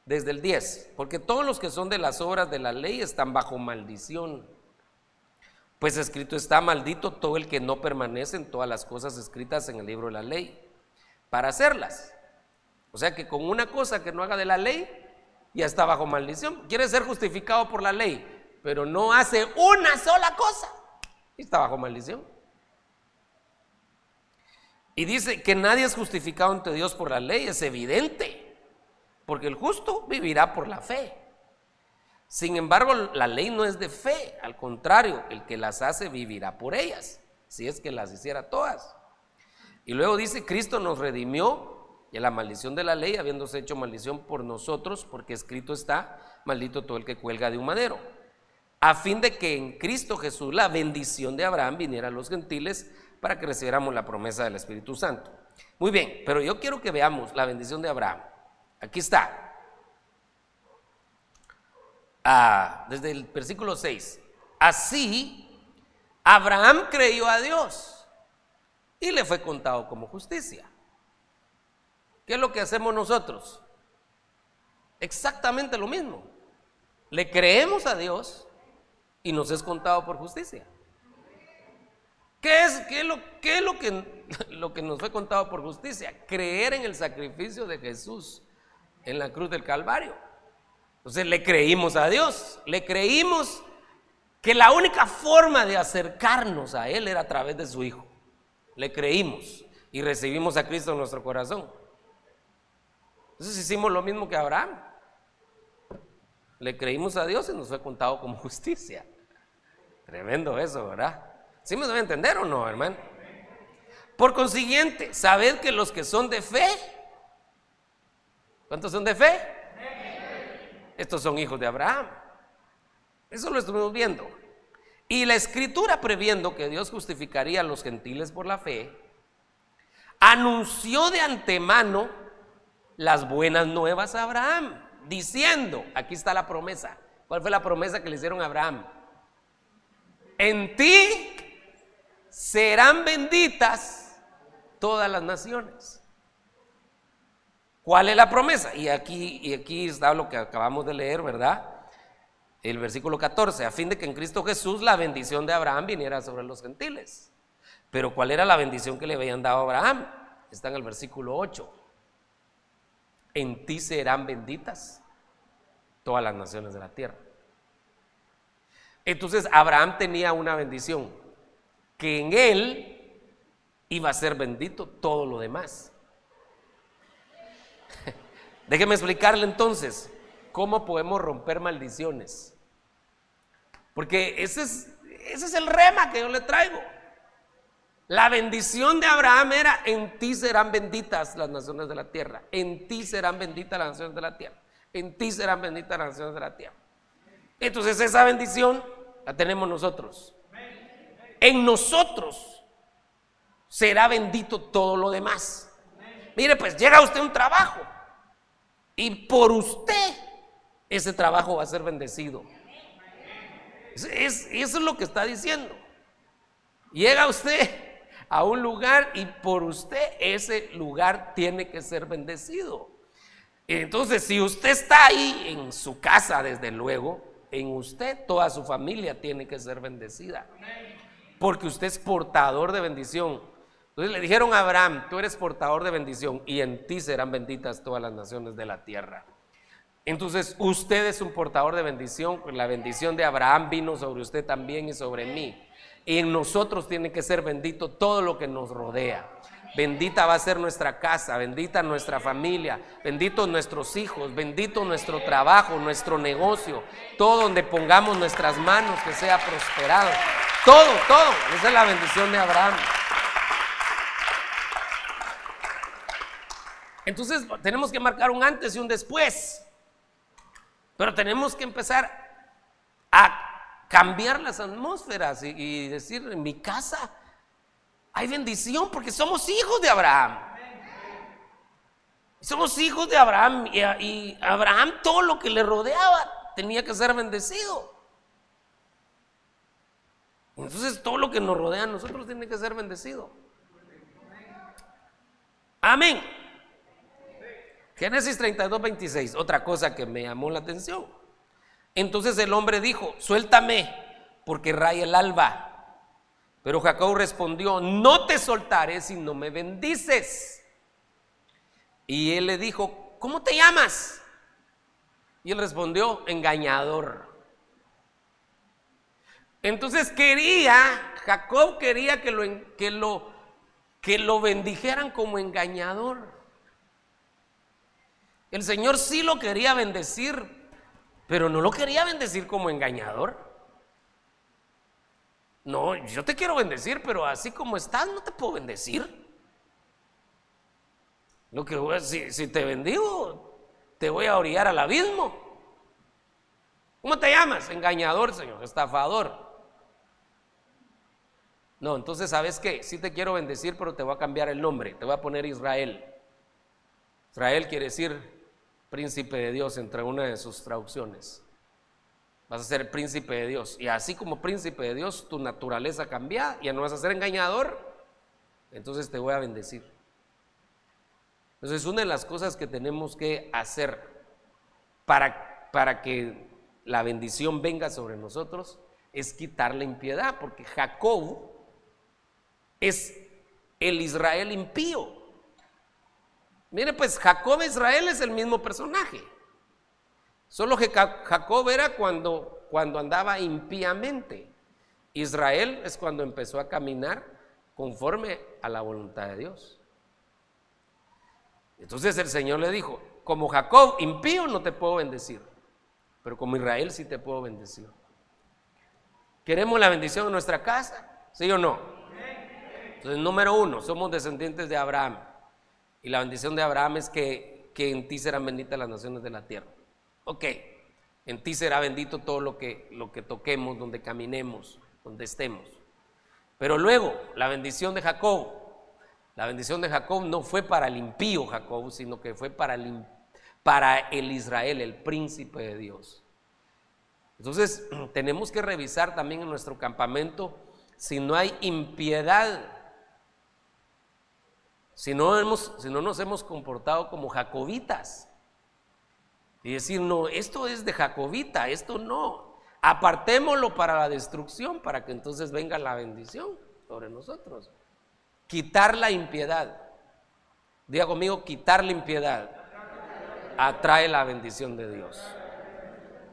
desde el 10, porque todos los que son de las obras de la ley están bajo maldición. Pues escrito está maldito todo el que no permanece en todas las cosas escritas en el libro de la ley, para hacerlas. O sea que con una cosa que no haga de la ley, ya está bajo maldición. Quiere ser justificado por la ley, pero no hace una sola cosa, y está bajo maldición. Y dice que nadie es justificado ante Dios por la ley, es evidente porque el justo vivirá por la fe. Sin embargo, la ley no es de fe, al contrario, el que las hace vivirá por ellas, si es que las hiciera todas. Y luego dice, Cristo nos redimió de la maldición de la ley, habiéndose hecho maldición por nosotros, porque escrito está, maldito todo el que cuelga de un madero, a fin de que en Cristo Jesús la bendición de Abraham viniera a los gentiles para que recibiéramos la promesa del Espíritu Santo. Muy bien, pero yo quiero que veamos la bendición de Abraham. Aquí está. Ah, desde el versículo 6. Así, Abraham creyó a Dios y le fue contado como justicia. ¿Qué es lo que hacemos nosotros? Exactamente lo mismo. Le creemos a Dios y nos es contado por justicia. ¿Qué es, qué lo, qué es lo, que, lo que nos fue contado por justicia? Creer en el sacrificio de Jesús en la cruz del Calvario. Entonces le creímos a Dios, le creímos que la única forma de acercarnos a Él era a través de su Hijo. Le creímos y recibimos a Cristo en nuestro corazón. Entonces hicimos lo mismo que Abraham. Le creímos a Dios y nos fue contado como justicia. Tremendo eso, ¿verdad? ¿Sí me debe entender o no, hermano? Por consiguiente, sabed que los que son de fe, ¿Cuántos son de fe? Estos son hijos de Abraham. Eso lo estuvimos viendo. Y la escritura previendo que Dios justificaría a los gentiles por la fe, anunció de antemano las buenas nuevas a Abraham, diciendo, aquí está la promesa. ¿Cuál fue la promesa que le hicieron a Abraham? En ti serán benditas todas las naciones. ¿Cuál es la promesa? Y aquí, y aquí está lo que acabamos de leer, ¿verdad? El versículo 14, a fin de que en Cristo Jesús la bendición de Abraham viniera sobre los gentiles. Pero ¿cuál era la bendición que le habían dado a Abraham? Está en el versículo 8. En ti serán benditas todas las naciones de la tierra. Entonces Abraham tenía una bendición, que en él iba a ser bendito todo lo demás. Déjeme explicarle entonces cómo podemos romper maldiciones. Porque ese es, ese es el rema que yo le traigo. La bendición de Abraham era, en ti serán benditas las naciones de la tierra, en ti serán benditas las naciones de la tierra, en ti serán benditas las naciones de la tierra. Entonces esa bendición la tenemos nosotros. En nosotros será bendito todo lo demás. Mire, pues llega usted un trabajo y por usted ese trabajo va a ser bendecido. Es, eso es lo que está diciendo. Llega usted a un lugar y por usted ese lugar tiene que ser bendecido. Entonces, si usted está ahí en su casa, desde luego, en usted toda su familia tiene que ser bendecida. Porque usted es portador de bendición. Entonces le dijeron a Abraham, tú eres portador de bendición y en ti serán benditas todas las naciones de la tierra. Entonces usted es un portador de bendición, la bendición de Abraham vino sobre usted también y sobre mí. Y en nosotros tiene que ser bendito todo lo que nos rodea. Bendita va a ser nuestra casa, bendita nuestra familia, bendito nuestros hijos, bendito nuestro trabajo, nuestro negocio, todo donde pongamos nuestras manos que sea prosperado. Todo, todo. Esa es la bendición de Abraham. Entonces tenemos que marcar un antes y un después. Pero tenemos que empezar a cambiar las atmósferas y, y decir, en mi casa hay bendición porque somos hijos de Abraham. Somos hijos de Abraham y, Abraham todo lo que le rodeaba tenía que ser bendecido. Entonces todo lo que nos rodea a nosotros tiene que ser bendecido. Amén. Génesis 32, 26, otra cosa que me llamó la atención. Entonces el hombre dijo, suéltame porque raya el alba. Pero Jacob respondió, no te soltaré si no me bendices. Y él le dijo, ¿cómo te llamas? Y él respondió, engañador. Entonces quería, Jacob quería que lo, que lo, que lo bendijeran como engañador. El Señor sí lo quería bendecir, pero no lo quería bendecir como engañador. No, yo te quiero bendecir, pero así como estás no te puedo bendecir. Lo que si, si te bendigo, te voy a orillar al abismo. ¿Cómo te llamas? Engañador, Señor, estafador. No, entonces, ¿sabes qué? Sí te quiero bendecir, pero te voy a cambiar el nombre. Te voy a poner Israel. Israel quiere decir príncipe de Dios entre una de sus traducciones. Vas a ser príncipe de Dios. Y así como príncipe de Dios, tu naturaleza cambia, ya no vas a ser engañador, entonces te voy a bendecir. Entonces, una de las cosas que tenemos que hacer para, para que la bendición venga sobre nosotros es quitar la impiedad, porque Jacob es el Israel impío. Mire, pues Jacob e Israel es el mismo personaje. Solo que Jacob era cuando, cuando andaba impíamente. Israel es cuando empezó a caminar conforme a la voluntad de Dios. Entonces el Señor le dijo, como Jacob impío no te puedo bendecir, pero como Israel sí te puedo bendecir. ¿Queremos la bendición en nuestra casa? ¿Sí o no? Entonces, número uno, somos descendientes de Abraham. Y la bendición de Abraham es que, en ti serán benditas las naciones de la tierra. Ok, en ti será bendito todo lo que, lo que toquemos, donde caminemos, donde estemos. Pero luego, la bendición de Jacob, la bendición de Jacob no fue para el impío Jacob, sino que fue para el, para el Israel, el príncipe de Dios. Entonces, tenemos que revisar también en nuestro campamento si no hay impiedad, si no, hemos, si no nos hemos comportado como jacobitas. Y decir, no, esto es de Jacobita, esto no. Apartémoslo para la destrucción, para que entonces venga la bendición sobre nosotros. Quitar la impiedad. Diga conmigo, quitar la impiedad atrae la bendición de Dios.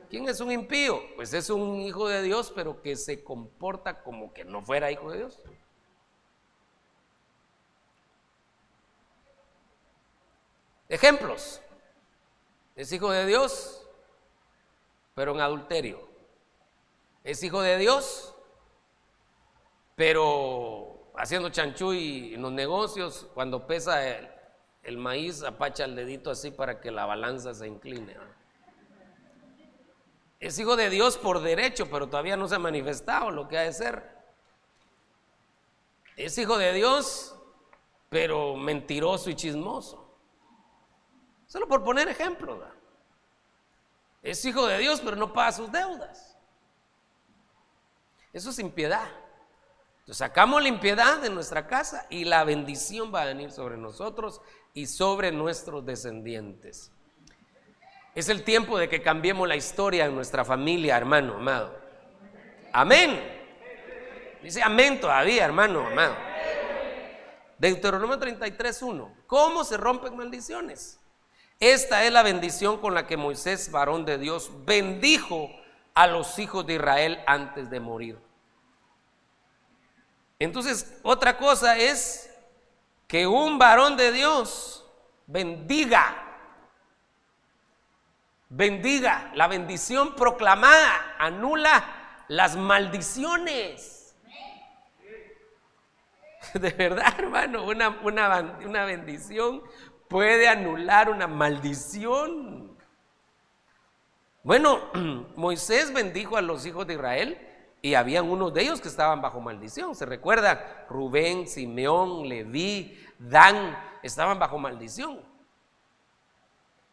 ¿Quién es un impío? Pues es un hijo de Dios, pero que se comporta como que no fuera hijo de Dios. Ejemplos. Es hijo de Dios, pero en adulterio. Es hijo de Dios, pero haciendo chanchuy en los negocios, cuando pesa el, el maíz, apacha el dedito así para que la balanza se incline. Es hijo de Dios por derecho, pero todavía no se ha manifestado lo que ha de ser. Es hijo de Dios, pero mentiroso y chismoso. Solo por poner ejemplos. Es hijo de Dios, pero no paga sus deudas. Eso es impiedad. Entonces sacamos la impiedad de nuestra casa y la bendición va a venir sobre nosotros y sobre nuestros descendientes. Es el tiempo de que cambiemos la historia en nuestra familia, hermano amado. Amén. Dice amén todavía, hermano amado. Deuteronomio 33.1. ¿Cómo se rompen maldiciones? Esta es la bendición con la que Moisés, varón de Dios, bendijo a los hijos de Israel antes de morir. Entonces, otra cosa es que un varón de Dios bendiga bendiga, la bendición proclamada anula las maldiciones. De verdad, hermano, una, una, una bendición puede anular una maldición. Bueno, Moisés bendijo a los hijos de Israel y habían unos de ellos que estaban bajo maldición. ¿Se recuerda? Rubén, Simeón, Leví, Dan, estaban bajo maldición.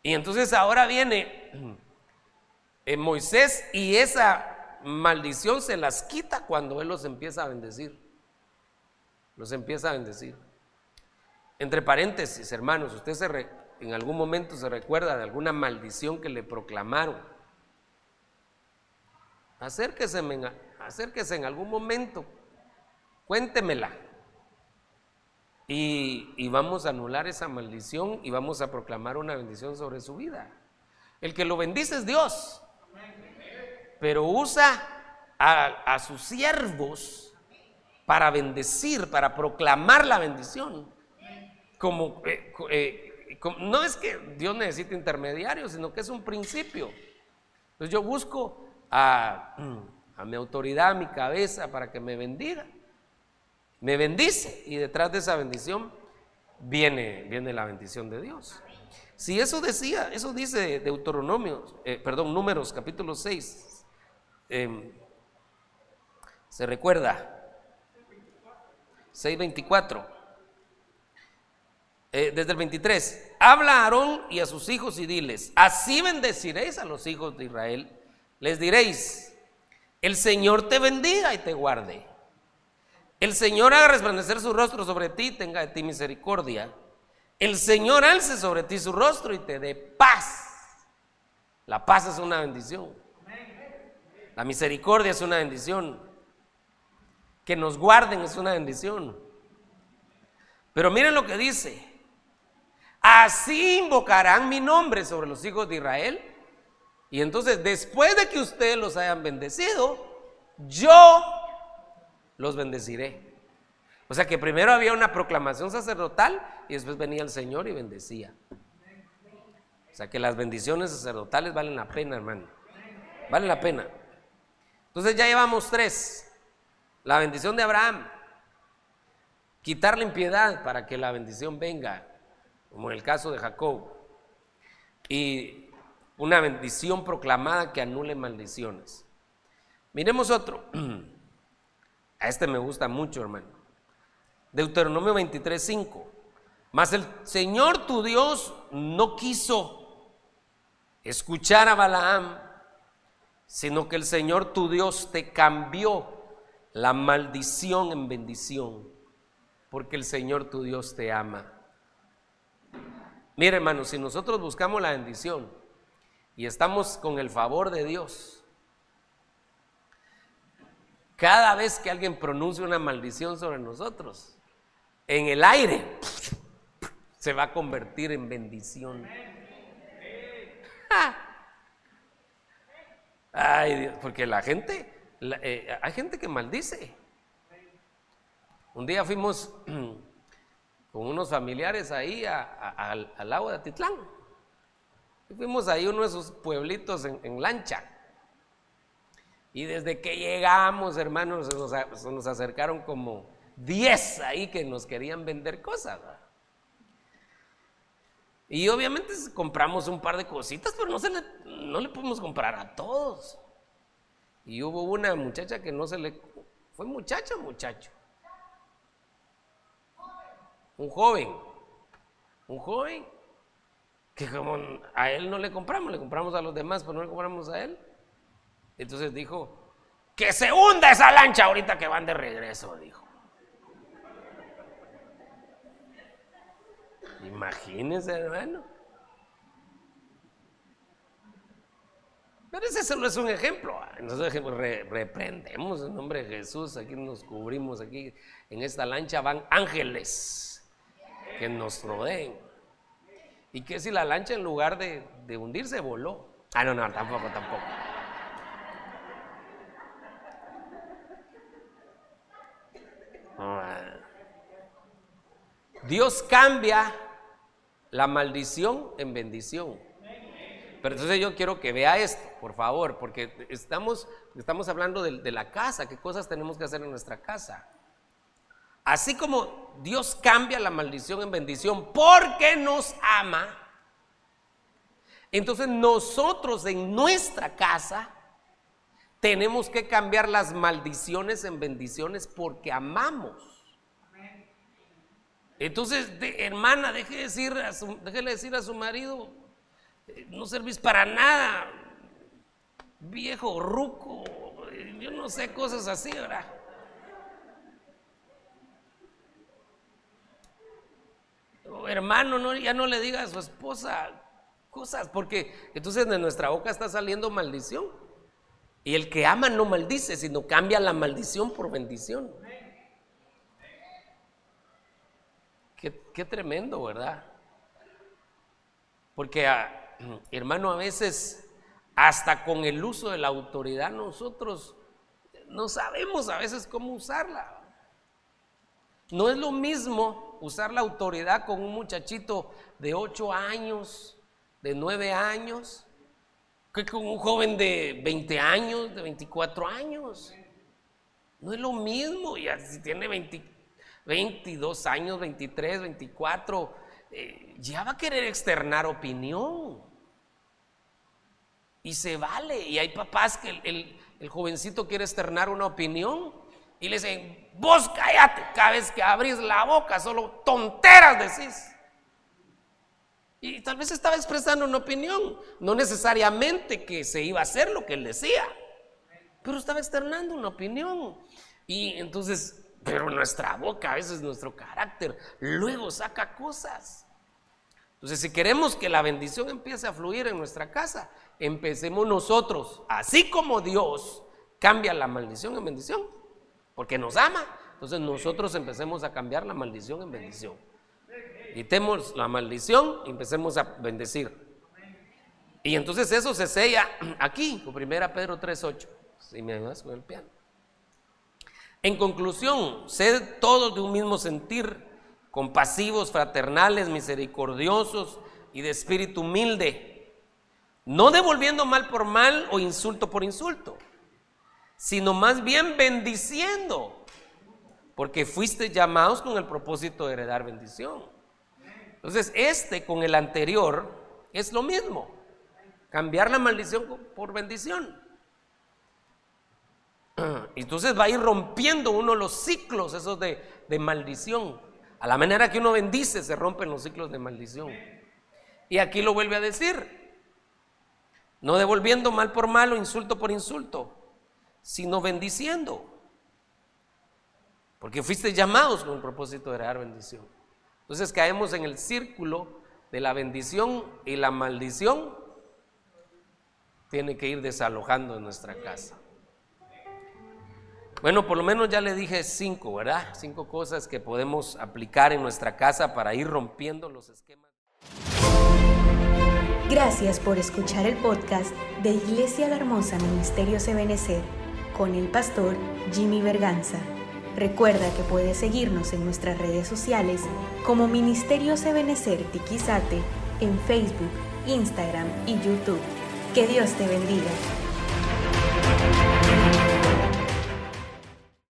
Y entonces ahora viene eh, Moisés y esa maldición se las quita cuando él los empieza a bendecir. Los empieza a bendecir. Entre paréntesis, hermanos, usted se en algún momento se recuerda de alguna maldición que le proclamaron. Acérquese, acérquese en algún momento, cuéntemela. Y, vamos a anular esa maldición y vamos a proclamar una bendición sobre su vida. El que lo bendice es Dios, pero usa a, sus siervos para bendecir, para proclamar la bendición. Como, eh, eh, no es que Dios necesite intermediarios, sino que es un principio. Entonces yo busco a, mi autoridad, a mi cabeza, para que me bendiga me bendice y detrás de esa bendición viene, viene la bendición de Dios. Si eso decía, eso dice Deuteronomio, eh, perdón, Números capítulo 6, em, se recuerda, 6.24, eh, desde el 23, habla a Aarón y a sus hijos y diles, así bendeciréis a los hijos de Israel, les diréis, el Señor te bendiga y te guarde. El Señor haga resplandecer su rostro sobre ti, tenga de ti misericordia. El Señor alce sobre ti su rostro y te dé paz. La paz es una bendición. La misericordia es una bendición. Que nos guarden es una bendición. Pero miren lo que dice. Así invocarán mi nombre sobre los hijos de Israel. Y entonces, después de que ustedes los hayan bendecido, yo los bendeciré. O sea que primero había una proclamación sacerdotal y después venía el Señor y bendecía. O sea que las bendiciones sacerdotales valen la pena, hermano. Valen la pena. Entonces ya llevamos tres. La bendición de Abraham. Quitar la impiedad para que la bendición venga, como en el caso de Jacob. Y una bendición proclamada que anule maldiciones. Miremos otro. A este me gusta mucho, hermano. Deuteronomio 23, 5. Mas el Señor tu Dios no quiso escuchar a Balaam, sino que el Señor tu Dios te cambió la maldición en bendición, porque el Señor tu Dios te ama. Mire, hermano, si nosotros buscamos la bendición y estamos con el favor de Dios, cada vez que alguien pronuncia una maldición sobre nosotros, en el aire se va a convertir en bendición. Ay, Dios, porque la gente, eh, hay gente que maldice. Un día fuimos con unos familiares ahí al, lago de Atitlán. fuimos ahí uno de esos pueblitos en, lancha. Y desde que llegamos, hermanos, se nos, acercaron como 10 ahí que nos querían vender cosas. Y obviamente compramos un par de cositas, pero no, se le, no le pudimos comprar a todos. Y hubo una muchacha que no se le... Fue muchacha muchacho. Un joven. Un joven que como a él no le compramos, le compramos a los demás, pero no le compramos a él. Entonces dijo, que se hunda esa lancha ahorita que van de regreso, dijo. Imagínense, hermano. Pero ese solo es un ejemplo. Nosotros reprendemos en nombre de Jesús. Aquí nos cubrimos. Aquí en esta lancha van ángeles que nos rodeen. ¿Y qué si la lancha en lugar de, de hundirse voló? Ah, no, no, tampoco, tampoco. Ah. Dios cambia la maldición en bendición. Pero entonces yo quiero que vea esto, por favor, porque estamos, estamos hablando de, la casa, qué cosas tenemos que hacer en nuestra casa. Así como Dios cambia la maldición en bendición porque nos ama, entonces nosotros en nuestra casa tenemos que cambiar las maldiciones en bendiciones porque amamos. Entonces, hermana, deje decir a su, déjele decir a su marido, eh, no servís para nada, viejo, ruco, eh, yo no sé, cosas así, ¿verdad? Hermano, no, ya no le diga a su esposa cosas, porque entonces de nuestra boca está saliendo maldición. Y el que ama no maldice, sino cambia la maldición por bendición. Qué, tremendo, ¿verdad? Porque, ah, hermano, a veces, hasta con el uso de la autoridad, nosotros no sabemos a veces cómo usarla. No es lo mismo usar la autoridad con un muchachito de 8 años, de 9 años, que con un joven de 20 años, de 24 años. No es lo mismo, ya si tiene 24 22 años, 23, 24, eh, ya va a querer externar opinión. Y se vale. Y hay papás que el, jovencito quiere externar una opinión y le dicen, vos cállate, cada vez que abrís la boca, solo tonteras decís. Y tal vez estaba expresando una opinión, no necesariamente que se iba a hacer lo que él decía, pero estaba externando una opinión. Y entonces pero nuestra boca, a veces nuestro carácter, luego saca cosas. Entonces, si queremos que la bendición empiece a fluir en nuestra casa, empecemos nosotros, así como Dios cambia la maldición en bendición, porque nos ama. Entonces nosotros empecemos a cambiar la maldición en bendición. Quitemos la maldición y empecemos a bendecir. Y entonces eso se sella aquí, con 1 Pedro 3.8. Si me ayudas con el piano. En conclusión, sed todos de un mismo sentir, compasivos, fraternales, misericordiosos y de espíritu humilde, no devolviendo mal por mal o insulto por insulto, sino más bien bendiciendo, porque fuiste llamados con el propósito de heredar bendición. Entonces, este con el anterior es lo mismo, cambiar la maldición por bendición. Entonces va a ir rompiendo uno los ciclos esos de, maldición. A la manera que uno bendice se rompen los ciclos de maldición. Y aquí lo vuelve a decir. No devolviendo mal por mal o insulto por insulto, sino bendiciendo. Porque fuiste llamados con el propósito de dar bendición. Entonces caemos en el círculo de la bendición y la maldición tiene que ir desalojando en nuestra casa. Bueno, por lo menos ya le dije cinco, ¿verdad? Cinco cosas que podemos aplicar en nuestra casa para ir rompiendo los esquemas. Gracias por escuchar el podcast de Iglesia La Hermosa Ministerio Ebenecer con el pastor Jimmy Berganza. Recuerda que puedes seguirnos en nuestras redes sociales como Ministerio Ebenecer Tiquizate en Facebook, Instagram y YouTube. Que Dios te bendiga.